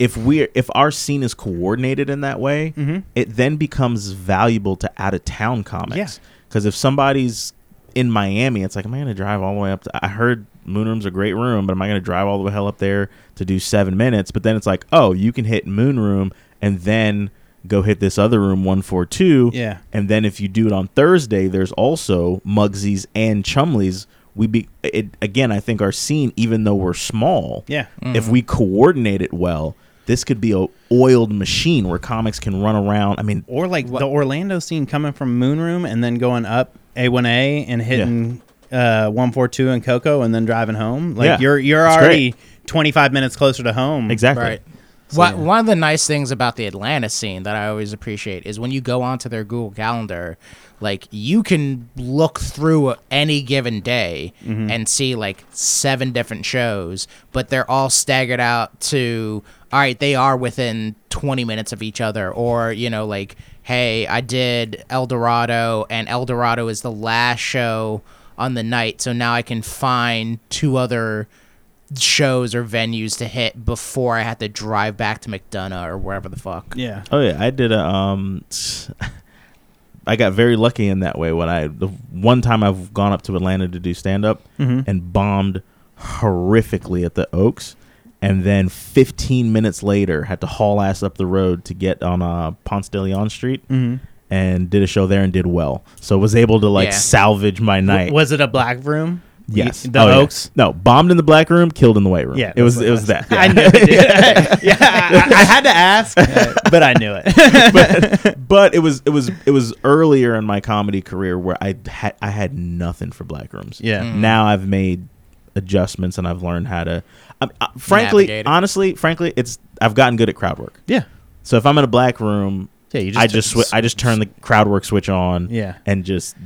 if we're if our scene is coordinated in that way, Mhm. it then becomes valuable to out of town comics. Yeah. Because if somebody's in Miami, it's like, am I going to drive all the way up? To, I heard Moonroom's a great room, but am I going to drive all the way hell up there to do seven minutes? But then it's like, oh, you can hit Moonroom and then go hit this other room one four two. Yeah. And then if you do it on Thursday, there's also Mugsy's and Chumley's. We be it again. I think our scene, even though we're small, yeah, if we coordinate it well, this could be a oiled machine where comics can run around. I mean, or like the Orlando scene coming from Moonroom and then going up A1A and hitting uh 142 and Cocoa and then driving home. Like Yeah. you're you're It's already 25 minutes closer to home. exactly. Right. One one of the nice things about the Atlanta scene that I always appreciate is when you go onto their Google Calendar, like you can look through any given day and see like seven different shows, but they're all staggered out to all right, they are within 20 minutes of each other or, you know, like hey, I did El Dorado and El Dorado is the last show on the night, so now I can find two other shows or venues to hit before I had to drive back to McDonough or wherever the fuck. Yeah. Oh yeah, I did a um. I got very lucky in that way when I the one time I've gone up to Atlanta to do stand up Mhm. and bombed horrifically at the Oaks, and then 15 minutes later had to haul ass up the road to get on uh, Ponce de Leon Street Mm-hmm. and did a show there and did well. So was able to like Yeah. salvage my night. Was it a black room? Yes, The Oh, yeah. Oaks. No, bombed in the black room, killed in the white room. Yeah, it was it was that. I yeah. knew it. yeah, I, I had to ask, but I knew it. but, but it was it was it was earlier in my comedy career where I had I had nothing for black rooms. Yeah. Mm. Now I've made adjustments and I've learned how to. Um, uh, frankly, honestly, frankly, it's I've gotten good at crowd work. Yeah. So if I'm in a black room, Yeah, you just I just swi- I just turn the crowd work switch on. Yeah. and just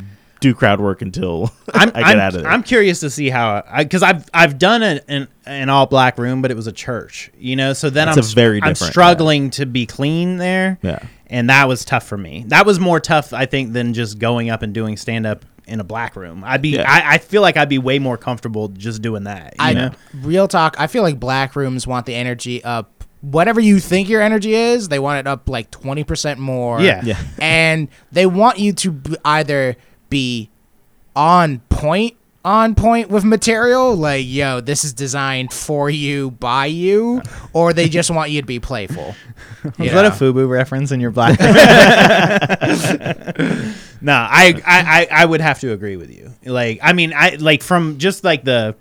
do crowd work until I'm, I get I'm, out of there. I'm curious to see how because I've I've done an, an an all black room, but it was a church, you know. So then That's I'm a very I'm different- struggling to be clean there, yeah. and that was tough for me. That was more tough, I think, than just going up and doing stand up in a black room. I'd be Yeah. I, I feel like I'd be way more comfortable just doing that. You I know? real talk. I feel like black rooms want the energy up. Whatever you think your energy is, they want it up like twenty percent more. Yeah. Yeah. and they want you to b- either be on point on point with material like yo this is designed for you by you or they just want you to be playful Was you that a? FUBU reference in your black? no, I, I, I would have to agree with you. Like, I mean, I like from just like the,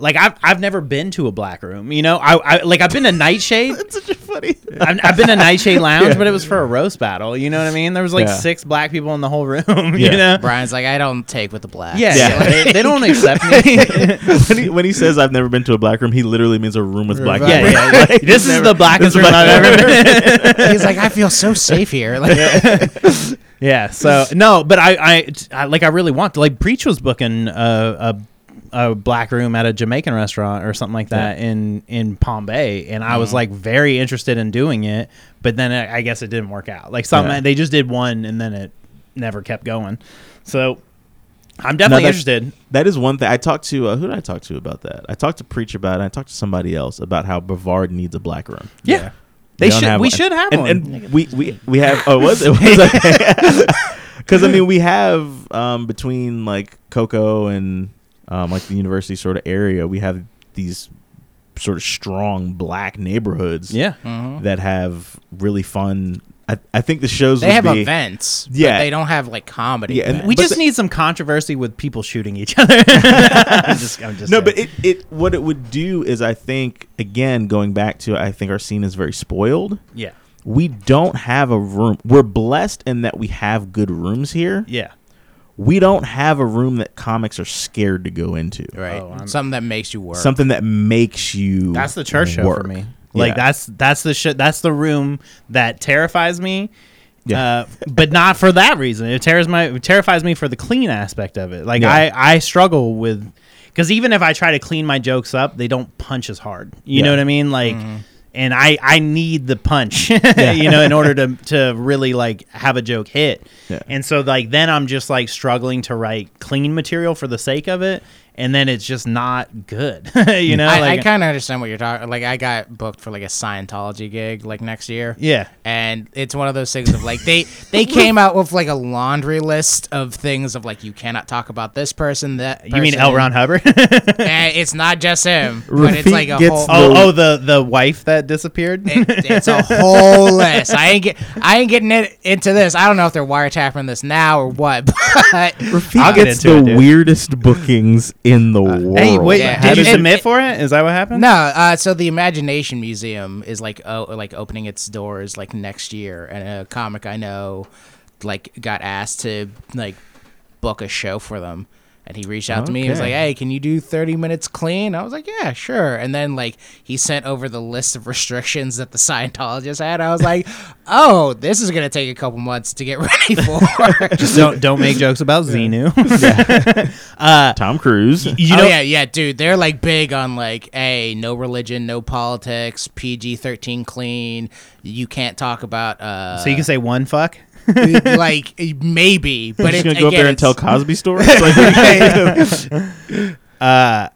like I've, I've never been to a black room. You know, I, I like I've been to Nightshade. That's such a funny. I've, I've been to Nightshade Lounge, but it was for a roast battle. You know what I mean? There was like Yeah. six black people in the whole room. Yeah. You know? brian's like i don't take with the black Yeah, Yeah. They, they don't accept me. when, he, when he says I've never been to a black room, he literally means a room with black yeah, people. yeah, yeah. This is the blackest room I've ever been. he's like i feel so safe here like Yeah. So no, but I, I, I like I really want to like Preach was booking a, a, a black room at a Jamaican restaurant or something like that in in Palm Bay, and I was like very interested in doing it, but then I, I guess it didn't work out. Like something Yeah. they just did one and then it never kept going. So I'm definitely interested. That is one thing. I talked to uh, who did I talk to about that? I talked to Preach about it. I talked to somebody else about how Brevard needs a black room. Yeah. They don't should. have We one. should have and, one. And we, we we have. Oh, was it? Because I mean, we have um, between like Cocoa and um, like the university sort of area, we have these sort of strong black neighborhoods yeah. Mhm. that have really fun I, I think the shows They would have be, events. Yeah. but they don't have like comedy. Yeah, and. We just the- need some controversy with people shooting each other. I'm just, I'm just No, saying. but it, it what it would do is I think again going back to I think our scene is very spoiled. yeah, We don't have a room. We're blessed in that we have good rooms here. yeah, We don't have a room that comics are scared to go into. right. Oh, Something that makes you work. Something that makes you that's the church show for me. Like Yeah. that's that's the shit. That's the room that terrifies me. Yeah. Uh, but not for that reason. It tears my it terrifies me for the clean aspect of it. Like Yeah. I I struggle with because even if I try to clean my jokes up, they don't punch as hard. You know what I mean? Like. Mm-hmm. And I, I need the punch, you know, in order to, to really like have a joke hit. Yeah. And so like then I'm just like struggling to write clean material for the sake of it, and then it's just not good. you mm, know, I, like I kind of understand what you're talking. Like, I got booked for like a Scientology gig like next year. yeah. and it's one of those things of like they they came out with like a laundry list of things of like you cannot talk about this person that You mean L. Ron Hubbard? and eh, it's not just him but it's like a gets whole oh, oh, the the wife that disappeared. it- it's a whole list I ain't get I ain't getting it into this I don't know if they're wiretapping this now or what but Rafiq I'll get gets into the it, weirdest bookings in the world. hey, wait, Yeah. did you It- submit for it? Is that what happened? no uh, so the Imagination Museum is like oh like opening its doors like next year and a comic I know like got asked to like book a show for them and he reached out to me and was like hey can you do 30 minutes clean? I was like yeah sure. And then like he sent over the list of restrictions that the scientologist had. I was like oh this is gonna take a couple months to get ready for. Just don't don't make jokes about Xenu. Tom Cruise. you oh know, yeah yeah dude they're like big on like hey no religion no politics pg-13 clean. You can't talk about uh so you can say one fuck. like maybe but it's gonna go up there and tell Cosby stories. Like, Uh,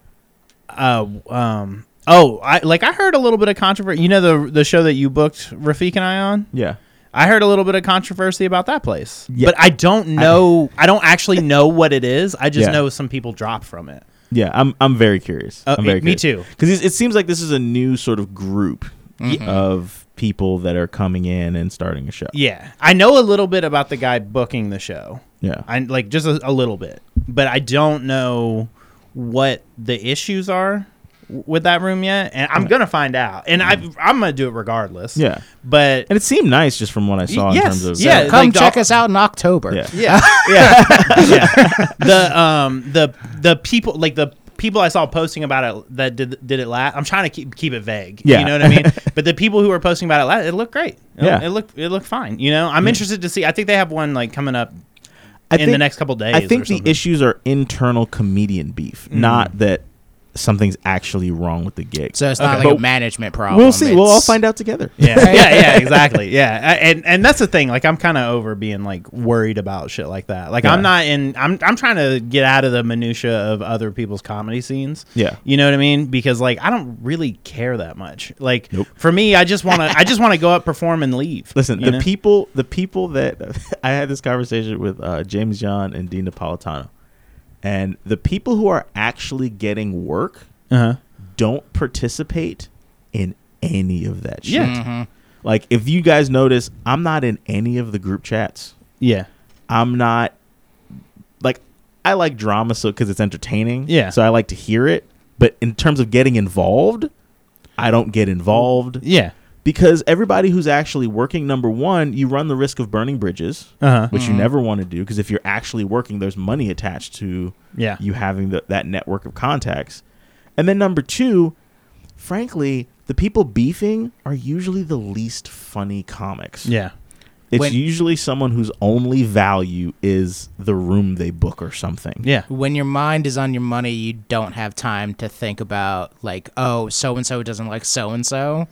uh, um. Oh, I like I heard a little bit of controversy. You know the the show that you booked Rafiq and I on. yeah. I heard a little bit of controversy about that place, Yeah. but I don't know. I, don't actually know what it is. I just Yeah. know some people drop from it. Yeah, I'm I'm very curious. Uh, I'm very me curious. too. Because it seems like this is a new sort of group Mm-hmm. of people that are coming in and starting a show. Yeah, I know a little bit about the guy booking the show. Yeah. I like just a, a little bit, but I don't know what the issues are with that room yet, and I'm gonna find out. And I I'm gonna do it regardless. Yeah. but And it seemed nice just from what I saw in Yes, terms of yeah. come like the- check us out in october Yeah. yeah, yeah, yeah. The um the the people like the people I saw posting about it that did did it last. I'm trying to keep keep it vague. Yeah. you know what I mean. but the people who were posting about it last, it looked great. It, Yeah. it looked it looked fine. You know, I'm interested to see. I think they have one like coming up I in the next couple days. I or think the. Mm. issues are internal comedian beef, not that something's actually wrong with the gig. so it's not Okay. like a management problem we'll see. We'll all find out together. Yeah, yeah, yeah, exactly. Yeah, I- and and that's the thing. Like, I'm kind of over being like worried about shit like that. Like, Yeah. I'm not in. I'm I'm trying to get out of the minutia of other people's comedy scenes. Yeah. you know what I mean? Because like, I don't really care that much. Like, Nope. for me, I just want to. I just want to go up, perform, and leave. Listen, the know? people, the people that I had this conversation with uh, James John and Dean Napolitano, and the people who are actually getting work Uh-huh. don't participate in any of that shit. Yeah. Mhm. Like if you guys notice, I'm not in any of the group chats. Yeah. I'm not like I like drama so because it's entertaining. Yeah. So I like to hear it. But in terms of getting involved, I don't get involved Yeah. Because everybody who's actually working, number one, you run the risk of burning bridges, Uh huh. which you never want to do because if you're actually working, there's money attached to Yeah. you having the, that network of contacts. And then number two, frankly, the people beefing are usually the least funny comics. Yeah. It's When- usually someone whose only value is the room they book or something. Yeah. when your mind is on your money, you don't have time to think about like, oh, so and so doesn't like so and so.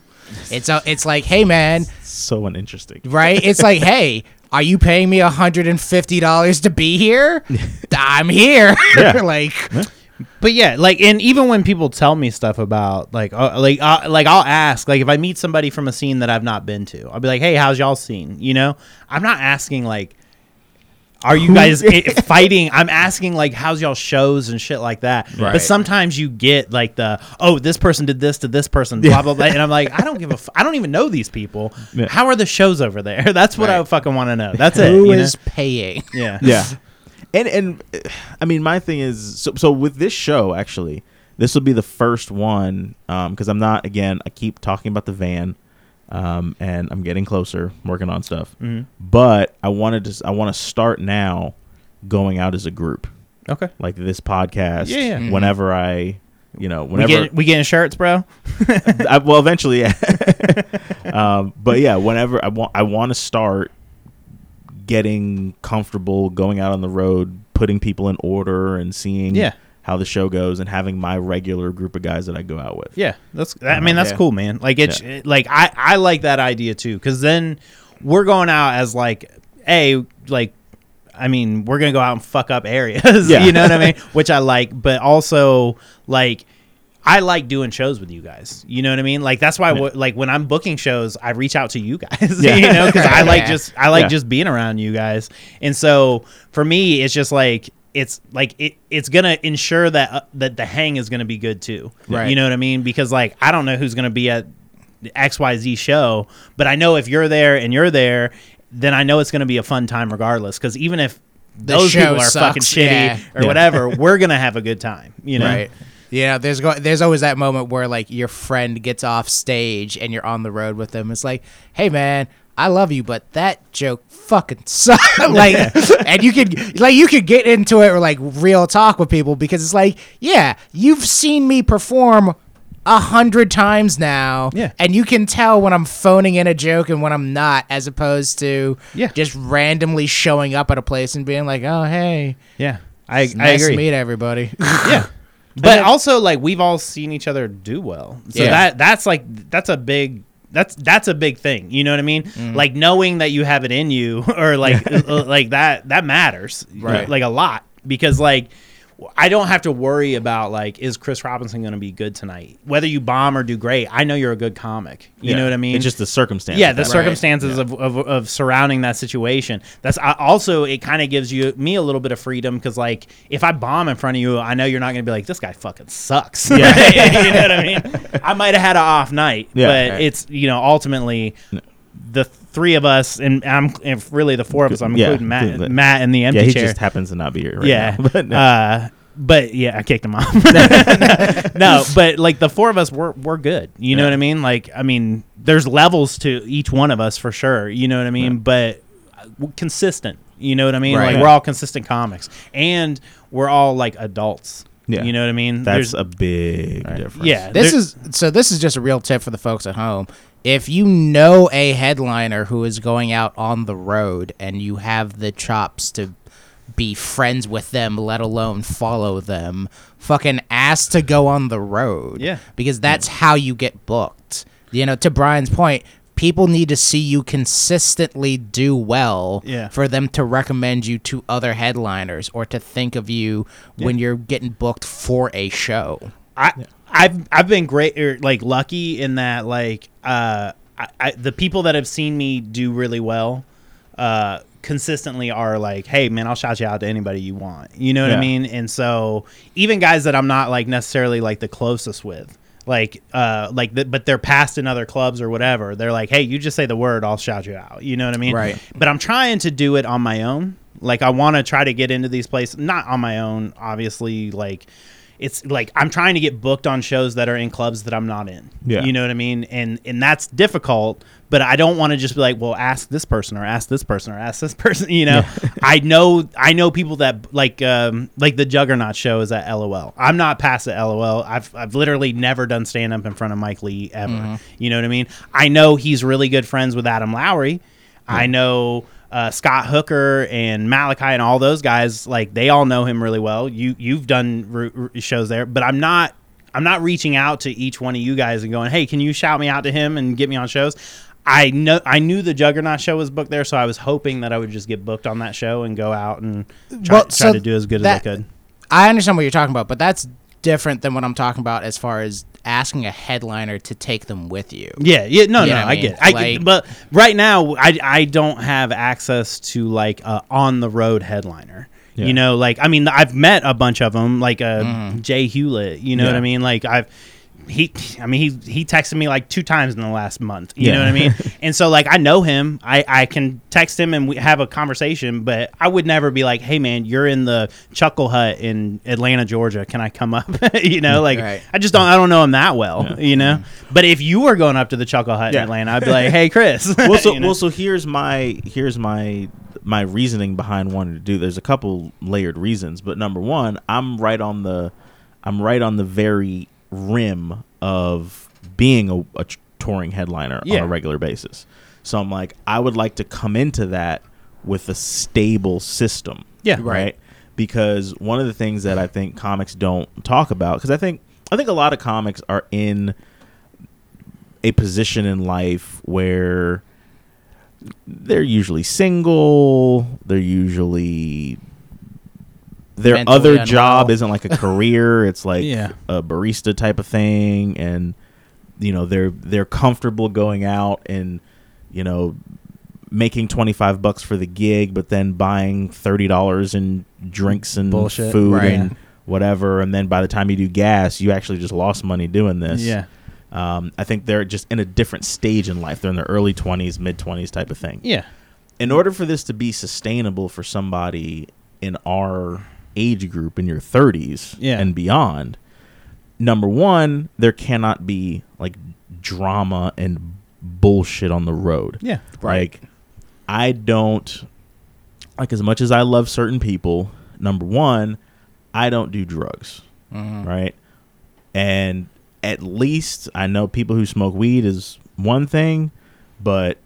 It's a, it's like, hey man, So uninteresting. right? It's like, hey, are you paying me hundred and fifty dollars to be here? I'm here. Yeah. like, But yeah, like, and even when people tell me stuff about, like, uh, like, uh, like, I'll ask, like, if I meet somebody from a scene that I've not been to, I'll be like, "Hey, how's y'all scene?" You know, I'm not asking like, are you guys i fighting? I'm asking like, how's y'all shows and shit like that. Right. But sometimes you get like the, oh, this person did this to this person, blah blah blah, and I'm like, I don't give a, f- I don't even know these people. Yeah. How are the shows over there? That's what I Right. fucking want to know. That's it. Who you is know? paying? Yeah. yeah and and i mean my thing is so, so with this show actually this will be the first one um because i'm not again i keep talking about the van um and i'm getting closer working on stuff Mhm. but i wanted to i want to start now going out as a group Okay. like this podcast Yeah, yeah. Mhm. whenever i you know whenever We get we getting shirts, bro. I, well, eventually, yeah. um, but yeah, whenever I want, I want to start getting comfortable going out on the road, putting people in order, and seeing Yeah. how the show goes, and having my regular group of guys that I go out with. Yeah, that's. I mean, that's Yeah. cool, man. Like it's it- like I I like that idea too, because then we're going out as like a like. I mean, we're gonna go out and fuck up areas. Yeah. you know what I mean? Which I like, but also like. I like doing shows with you guys. You know what I mean? Like that's why, Yeah. wh- like when I'm booking shows, I reach out to you guys. Yeah. you know, because I like Yeah. just I like Yeah. just being around you guys. And so for me, it's just like it's like it it's gonna ensure that uh, that the hang is gonna be good too. Right. You know what I mean? Because like I don't know who's gonna be at the XYZ show, but I know if you're there and you're there, then I know it's gonna be a fun time regardless. Because even if The those show people are sucks, fucking shitty yeah. or Yeah. whatever, we're gonna have a good time. You know? Right. Yeah, there's go- there's always that moment where like your friend gets off stage and you're on the road with them. It's like, hey man, I love you, but that joke fucking sucks. like, and you could like you could get into it or like real talk with people because it's like, yeah, you've seen me perform a hundred times now, Yeah. and you can tell when I'm phoning in a joke and when I'm not, as opposed to Yeah. just randomly showing up at a place and being like, oh hey, Yeah. I, it's I nice agree. to meet everybody. yeah but also like we've all seen each other do well so Yeah. that that's like that's a big that's that's a big thing you know what i mean Mm-hmm. like knowing that you have it in you or like uh, like that that matters Right. like a lot because like I don't have to worry about like is Chris Robinson going to be good tonight? Whether you bomb or do great, I know you're a good comic. You Yeah. know what I mean? It's just the circumstance. yeah the circumstances Of, of, of surrounding that situation that's I, also it kind of gives you me a little bit of freedom because like if i bomb in front of you i know you're not gonna be like this guy fucking sucks Yeah. you know what i mean i might have had an off night Yeah. but Right. it's you know ultimately the three of us and i'm and really the four of us i'm Yeah, including matt including- matt in the empty Yeah, he chair just happens to not be here right yeah. now. But, no. uh, but yeah, I kicked him off. no, but like the four of us, we're we're good. You know what I mean? Like, I mean, there's levels to each one of us for sure. You know what I mean? But uh, consistent. You know what I mean? Right. Like we're all consistent comics, and we're all like adults. Yeah. You know what I mean? That's There's- a big difference. yeah. This there- is so. This is just a real tip for the folks at home. If you know a headliner who is going out on the road and you have the chops to be friends with them, let alone follow them, fucking ask to go on the road. Yeah. because that's how you get booked. You know, to Brian's point. People need to see you consistently do well Yeah. for them to recommend you to other headliners or to think of you when you're getting booked for a show. I I've I've been great or like lucky in that like uh I, I the people that have seen me do really well uh consistently are like hey man I'll shout you out to anybody you want you know what I mean and so even guys that I'm not like necessarily like the closest with like uh like the, but they're past in other clubs or whatever they're like hey you just say the word I'll shout you out you know what I mean Right. but I'm trying to do it on my own. Like I want to try to get into these places, not on my own, obviously. Like it's like I'm trying to get booked on shows that are in clubs that I'm not in. Yeah. you know what I mean, and and that's difficult. But I don't want to just be like, well, ask this person or ask this person or ask this person. You know, I know I know people that like um like the Juggernaut show is at LOL. I'm not past at LOL. I've I've literally never done stand up in front of Mike Lee ever. You know what I mean? I know he's really good friends with Adam Lowry. I know uh, Scott Hooker and Malachi and all those guys. Like they all know him really well. You you've done shows there, but I'm not. I'm not reaching out to each one of you guys and going, "Hey, can you shout me out to him and get me on shows?" I know I knew the Juggernaut show was booked there, so I was hoping that I would just get booked on that show and go out and try, Well, try so to do as good that- as I could. I understand what you're talking about, but that's different than what I'm talking about as far as asking a headliner to take them with you. Yeah, yeah, no, You no, know what I I get, it. I Like- get, but right now, I I don't have access to like a on the road headliner. Yeah. You know, like I mean, I've met a bunch of them, like uh, Mm. Jay Hewlett. You know what I mean? Like I've he, I mean, he he texted me like two times in the last month. You Yeah. know what I mean? and so like I know him. I I can text him and we have a conversation. But I would never be like, hey man, you're in the Chuckle Hut in Atlanta, Georgia. Can I come up? you know, mm, like Right. I just don't. I don't know him that well. You know. Mm. But if you were going up to the Chuckle Hut Yeah. in Atlanta, I'd be like, hey Chris. well, so You know? well, so here's my here's my my reasoning behind wanting to do. There's a couple layered reasons, but number one, I'm right on the I'm right on the very rim of being a touring headliner on a regular basis. So I'm like, I would like to come into that with a stable system. Yeah. right. Right. Because one of the things that I think comics don't talk about, because I think I think a lot of comics are in a position in life where they're usually single. They're usually their Mentally other unwell. job isn't like a career. It's like Yeah. a barista type of thing, and you know they're they're comfortable going out and you know making twenty five bucks for the gig, but then buying thirty dollars in drinks and Bullshit. food Right. and whatever, and then by the time you do gas, you actually just lost money doing this. yeah. Um, I think they're just in a different stage in life. They're in their early 20s, mid 20s type of thing. Yeah. In order for this to be sustainable for somebody in our age group in your 30s Yeah. and beyond, number one, there cannot be like drama and bullshit on the road. Yeah. Like, I don't like as much as I love certain people. Number one, I don't do drugs, Mhm. right? And at least I know people who smoke weed is one thing, but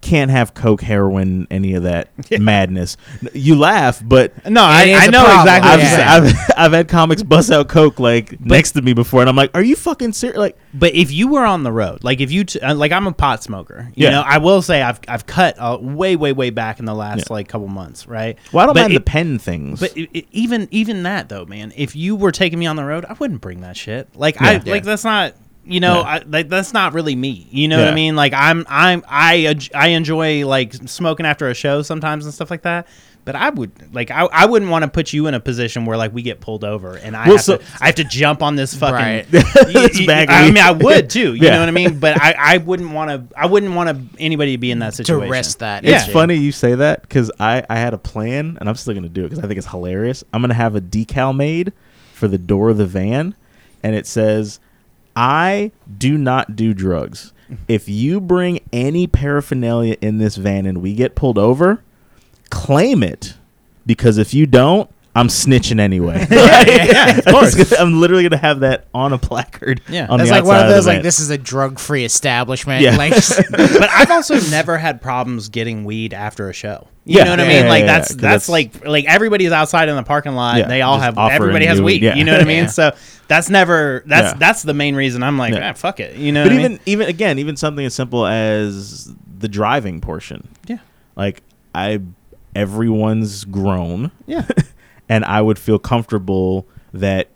can't have coke, heroin, any of that madness. You laugh, but No, I, is I a know problem. exactly. I've, Yeah. I've I've had comics bust out coke like next to me before, and I'm like, "Are you fucking serious?" Like, But if you were on the road, like if you, t- uh, like I'm a pot smoker, you Yeah. know, I will say I've I've cut uh, way way way back in the last Yeah. like couple months, right? well, I don't But mind it- the pen things, But it, it- even even that though, man, if you were taking me on the road, I wouldn't bring that shit. Like I Yeah. like that's not you know Yeah. I, like that's not really me. You know what I mean? Like I'm I'm I I enjoy like smoking after a show sometimes and stuff like that. But I would like I, I wouldn't want to put you in a position where like we get pulled over and I Well, have so- to I have to jump on this fucking. Right. This Y- y- bag of I mean, I would too. You Yeah. know what I mean? But I, I wouldn't want to. I wouldn't want to anybody to be in that situation. To situation. risk that. Yeah. It's funny you say that because I, I had a plan and I'm still gonna do it because I think it's hilarious. I'm gonna have a decal made for the door of the van, and it says, "I do not do drugs. If you bring any paraphernalia in this van and we get pulled over, claim it because if you don't." I'm snitching anyway. yeah, of course. I'm literally gonna have that on a placard. Yeah. on That's the like one of those the like this is a drug free establishment. Yeah. Like but I've also never had problems getting weed after a show. You Yeah. know what I mean? yeah, like yeah, that's 'cause that's, that's- like like everybody's outside in the parking lot. Yeah, they all just have everybody has weed. weed, yeah. You know what I mean? Yeah. So that's never that's Yeah. that's the main reason I'm like, Yeah. ah, fuck it. You know but what even mean? even again, even something as simple as the driving portion. Yeah. Like I everyone's grown Yeah. And I would feel comfortable that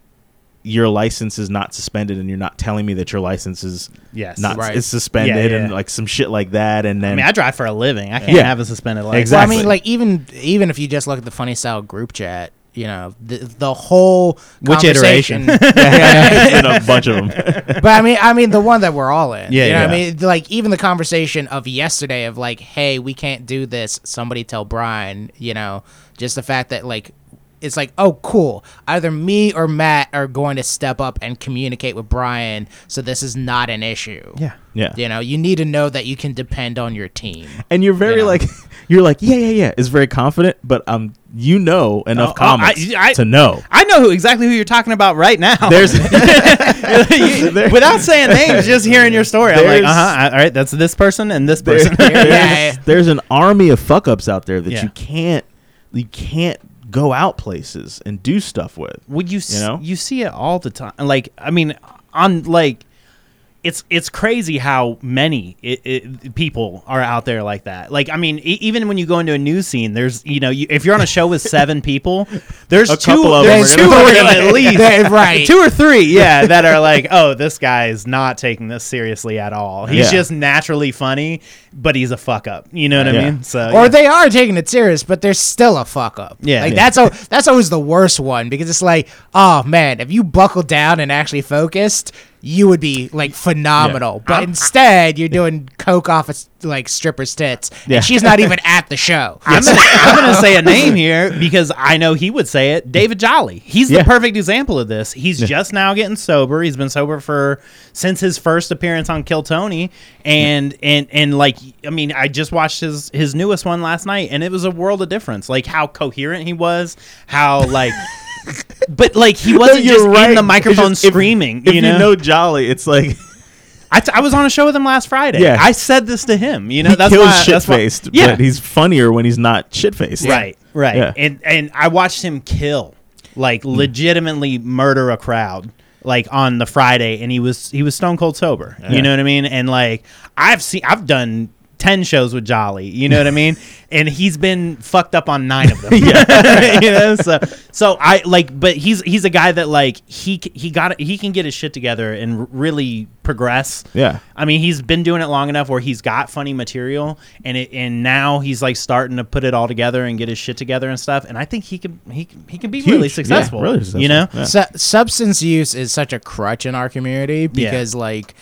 your license is not suspended and you're not telling me that your license is Yes. not Right. is suspended Yeah, yeah. and like some shit like that and then I mean, I drive for a living. I can't Yeah. have a suspended license. Well, I mean, like even even if you just look at the funny style group chat, you know, the the whole Which iteration There's a bunch of them. but I mean, I mean the one that we're all in. Yeah, you know what I mean, like even the conversation of yesterday of like, hey, we can't do this. Somebody tell Brian. You know, just the fact that like. It's like, oh, cool. Either me or Matt are going to step up and communicate with Brian, so this is not an issue. yeah. Yeah. You know, you need to know that you can depend on your team. And you're very Yeah. like you're like, yeah, yeah, yeah, is very confident, but um you know enough Oh, oh, I- I- to know. I know who exactly who you're talking about right now. There's You- without saying names, just hearing your story. I'm like, uh huh. All right, that's this person and this there- person. there's, Yeah. there's an army of fuck ups out there that Yeah. you can't you can't go out places and do stuff with. Would you s- You know? you see it all the time. Like, I mean, on like it's it's crazy how many it, it, people are out there like that. Like I mean, e- even when you go into a news scene, there's you know you, if you're on a show with seven people, there's A two, of them there's two of them at least, right. Two or three, yeah, that are like, oh, this guy is not taking this seriously at all. He's Yeah. just naturally funny, but he's a fuck up. You know what I mean? So or yeah. they are taking it serious, but they're still a fuck up. Yeah. like Yeah. that's al- that's always the worst one because it's like, oh man, if you buckled down and actually focused, you would be like phenomenal. But instead, you're doing coke off of like stripper's tits, Yeah. and she's not even at the show. I'm gonna, I'm gonna say a name here because I know he would say it. David Jolly. He's Yeah. the perfect example of this. He's just now getting sober. He's been sober for since his first appearance on Kill Tony, and and and like I mean, I just watched his his newest one last night, and it was a world of difference. Like how coherent he was, how like. But like he wasn't You're just right. in the It's microphone just- if- screaming. If you know, Jolly, it's like I, t- I was on a show with him last Friday. Yeah. I said this to him. You know, he that's kills why shit that's why- faced, Yeah, but he's funnier when he's not shit faced. Right, right. Yeah. And and I watched him kill, like mm. legitimately murder a crowd, like on the Friday, and he was he was stone cold sober. You know what I mean? And like I've seen, I've done. 10 shows with Jolly, you know what I mean? And he's been fucked up on 9 of them. yeah. you know, so so I like but he's he's a guy that like he he got he can get his shit together and really progress. Yeah. I mean, he's been doing it long enough where he's got funny material, and it, and now he's like starting to put it all together and get his shit together and stuff. And I think he can he can- he can be really Huge. Yeah, successful. really successful. You know, Yeah. Su- substance use is such a crutch in our community because like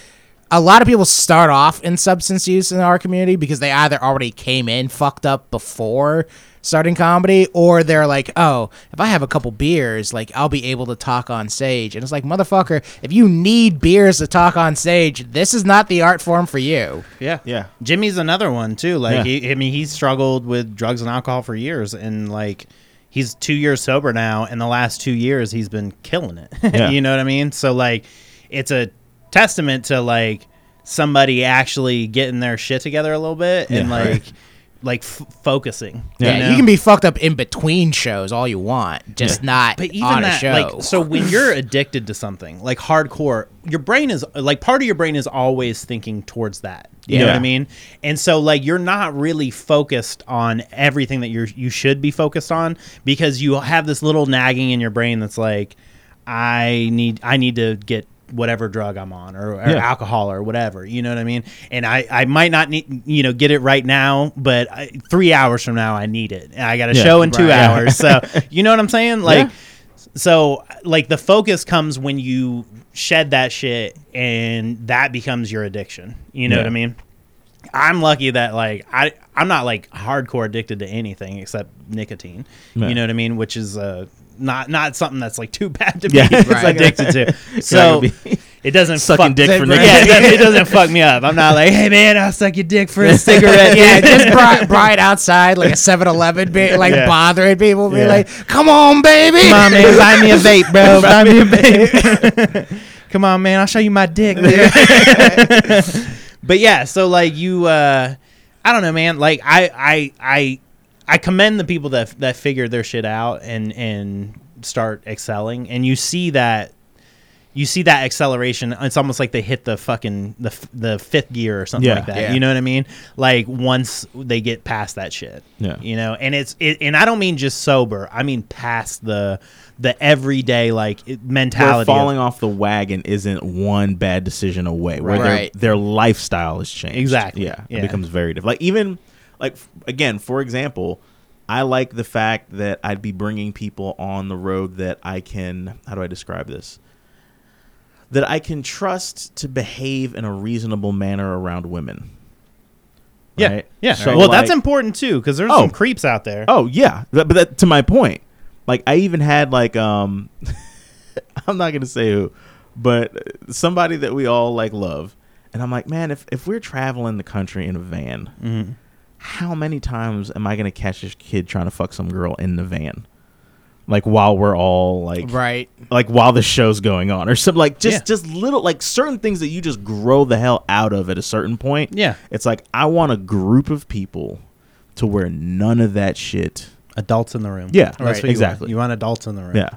a lot of people start off in substance use in our community because they either already came in fucked up before starting comedy or they're like oh if i have a couple beers like i'll be able to talk on stage and it's like motherfucker if you need beers to talk on stage this is not the art form for you yeah, Yeah. Jimmy's another one too. Like Yeah. he, I mean, he struggled with drugs and alcohol for years, and like he's two years sober now. And the last two years, he's been killing it. Yeah. you know what I mean? So like, it's a testament to like somebody actually getting their shit together a little bit and Yeah. like like f- focusing. yeah, know? you can be fucked up in between shows all you want just Yeah. not but even on that, a show like, so when you're addicted to something like hardcore, your brain is like part of your brain is always thinking towards that. You know what I mean? And so like you're not really focused on everything that you're you should be focused on because you have this little nagging in your brain that's like, I need I need to get whatever drug I'm on or, or Yeah. alcohol or whatever. You know what I mean? And I, I might not need you know get it right now, but I, three hours from now I need it. And I got a Yeah. show in two Right. Yeah. hours, so you know what I'm saying? Like, Yeah. so like the focus comes when you shed that shit, and that becomes your addiction. You know what I mean? I'm lucky that like I I'm not like hardcore addicted to anything except nicotine. You know what I mean? Which is uh not not something that's like too bad to Yeah. be Right. addicted to. So it doesn't sucking fuck, dick for Right. Yeah, it doesn't, it doesn't fuck me up. I'm not like, hey man, I'll suck your dick for a cigarette. yeah, just Brian, Brian outside like a 7-Eleven, be, like Yeah. bothering people, be Yeah. like, "Come on, baby, Come on, man, buy me a vape, bro. buy me a vape. Come on, man, I'll show you my dick. but yeah, so like you, uh, I don't know, man. Like I, I, I, I commend the people that that figure their shit out and and start excelling, and you see that. You see that acceleration. It's almost like they hit the fucking the the fifth gear or something Yeah. like that. Yeah. You know what I mean? Like once they get past that shit Yeah. you know and it's it, and i don't mean just sober i mean past the the everyday like it- Where mentality of- falling off the wagon isn't one bad decision away. Where Right. their their lifestyle has changed. Exactly. Yeah, Yeah. it becomes very different. Like even like f- again, for example, I like the fact that I'd be bringing people on the road that I can. How do I describe this? That I can trust to behave in a reasonable manner around women. yeah right? yeah So, well that's important too because there's Oh. some creeps out there Oh yeah, That- but that, to my point, like I even had like um, I'm not gonna say who, but somebody that we all like love, and I'm like, man, if if we're traveling the country in a van, Mhm. How many times am I gonna catch this kid trying to fuck some girl in the van, like while we're all like right? like while the show's going on or something like just Yeah. just little like certain things that you just grow the hell out of at a certain point Yeah. it's like i want a group of people to where none of that shit adults in the room Yeah, That's right, what you exactly. want. you want adults in the room yeah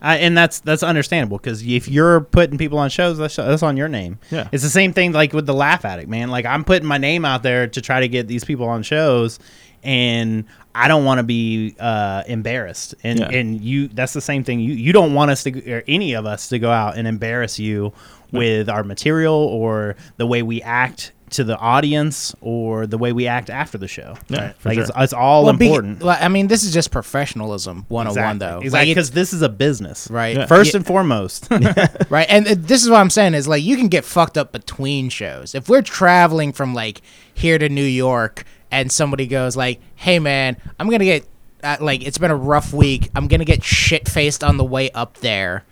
I, and that's that's understandable because if you're putting people on shows, that's, that's on your name. Yeah. it's the same thing like with the Laugh Addict, man. Like I'm putting my name out there to try to get these people on shows, and I don't want to be uh, embarrassed. And Yeah. and you, that's the same thing. You you don't want us to, or any of us, to go out and embarrass you with our material or the way we act to the audience or the way we act after the show. Yeah, for like sure. it's, it's all Well, be- important. like, I mean, this is just professionalism 101, Exactly. though. Exactly, because it's- this is a business, Right. Yeah. First Yeah. and foremost. right? And uh, this is what I'm saying is like you can get fucked up between shows. If we're traveling from like here to New York and somebody goes like, "Hey man, I'm going to get uh, like it's been a rough week. I'm going to get shit faced on the way up there."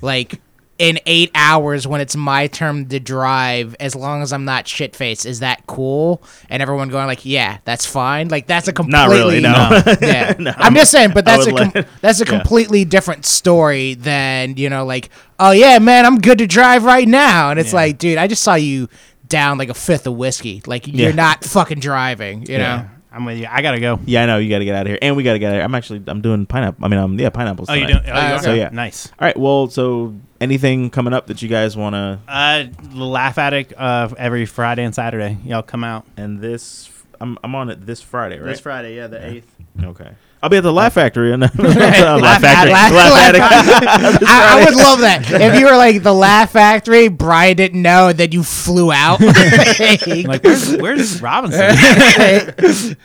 Like in 8 hours when it's my turn to drive as long as I'm not shit faced. Is that cool? And everyone going like, "Yeah, that's fine." Like that's a completely not really, no. yeah. No, I'm just saying, but that's a com- let- that's a yeah. completely different story than you know, like, oh yeah, man, I'm good to drive right now, and it's Yeah. like, dude, I just saw you down like a fifth of whiskey, like you're not fucking driving, you know. I'm with you. I gotta go. Yeah, I know you got to get out of here, and we got to get out of here. I'm actually I'm doing pineapple. I mean, I'm yeah, pineapples. Oh, you doing? Oh, Uh, you so, yeah. nice. All right. Well, so anything coming up that you guys want to? Uh, the Laugh Addict uh, every Friday and Saturday. Y'all come out And this, I'm I'm on it this Friday, right? this Friday. Yeah, the eighth. Okay. I'll be at the Laugh Factory and Laugh Laugh Factory. I would love that if you were like the Laugh Factory. Brian didn't know, that you flew out. Like, where's, where's Robinson?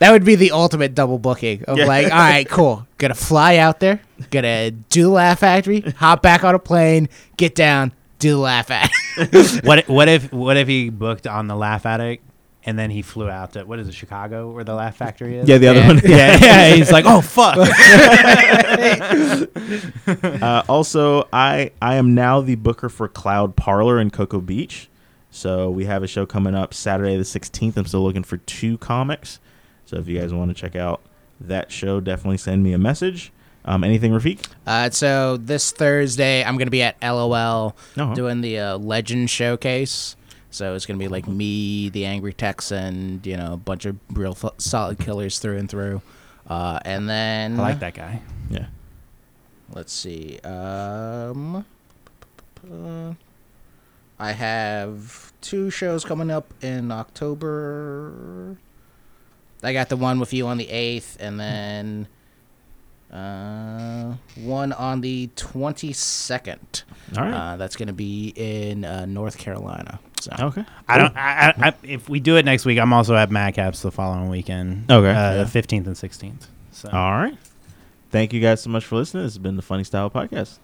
That would be the ultimate double booking of Yeah. like, all right, cool. Gonna fly out there, gonna do the Laugh Factory, hop back on a plane, get down, do the Laugh Factory. what what if what if he booked on the Laugh Addict and then he flew out to what is it Chicago where the Laugh Factory is? Yeah, the other Yeah. one. yeah, yeah. He's like, oh fuck. Uh, also, I I am now the booker for Cloud Parlor in Cocoa Beach. So we have a show coming up Saturday the 16th. I'm still looking for two comics. So if you guys want to check out that show, definitely send me a message. Um, anything, Rafiq? Uh, so this Thursday, I'm gonna be at LOL Uh-huh. doing the uh, Legend Showcase. So it's gonna be like me, the Angry Texan, you know, a bunch of real f- solid killers through and through. Uh, and then I like that guy. Yeah. Let's see. Um, uh, I have two shows coming up in October. I got the one with you on the 8th, and then uh, one on the 22nd. All right. Uh, that's going to be in uh, North Carolina. So. okay. I don't. I, I, I, if we do it next week, I'm also at Madcaps the following weekend. Okay. uh, Yeah. the 15th and 16th. So All right. Thank you guys so much for listening. This has been the Funny Style Podcast.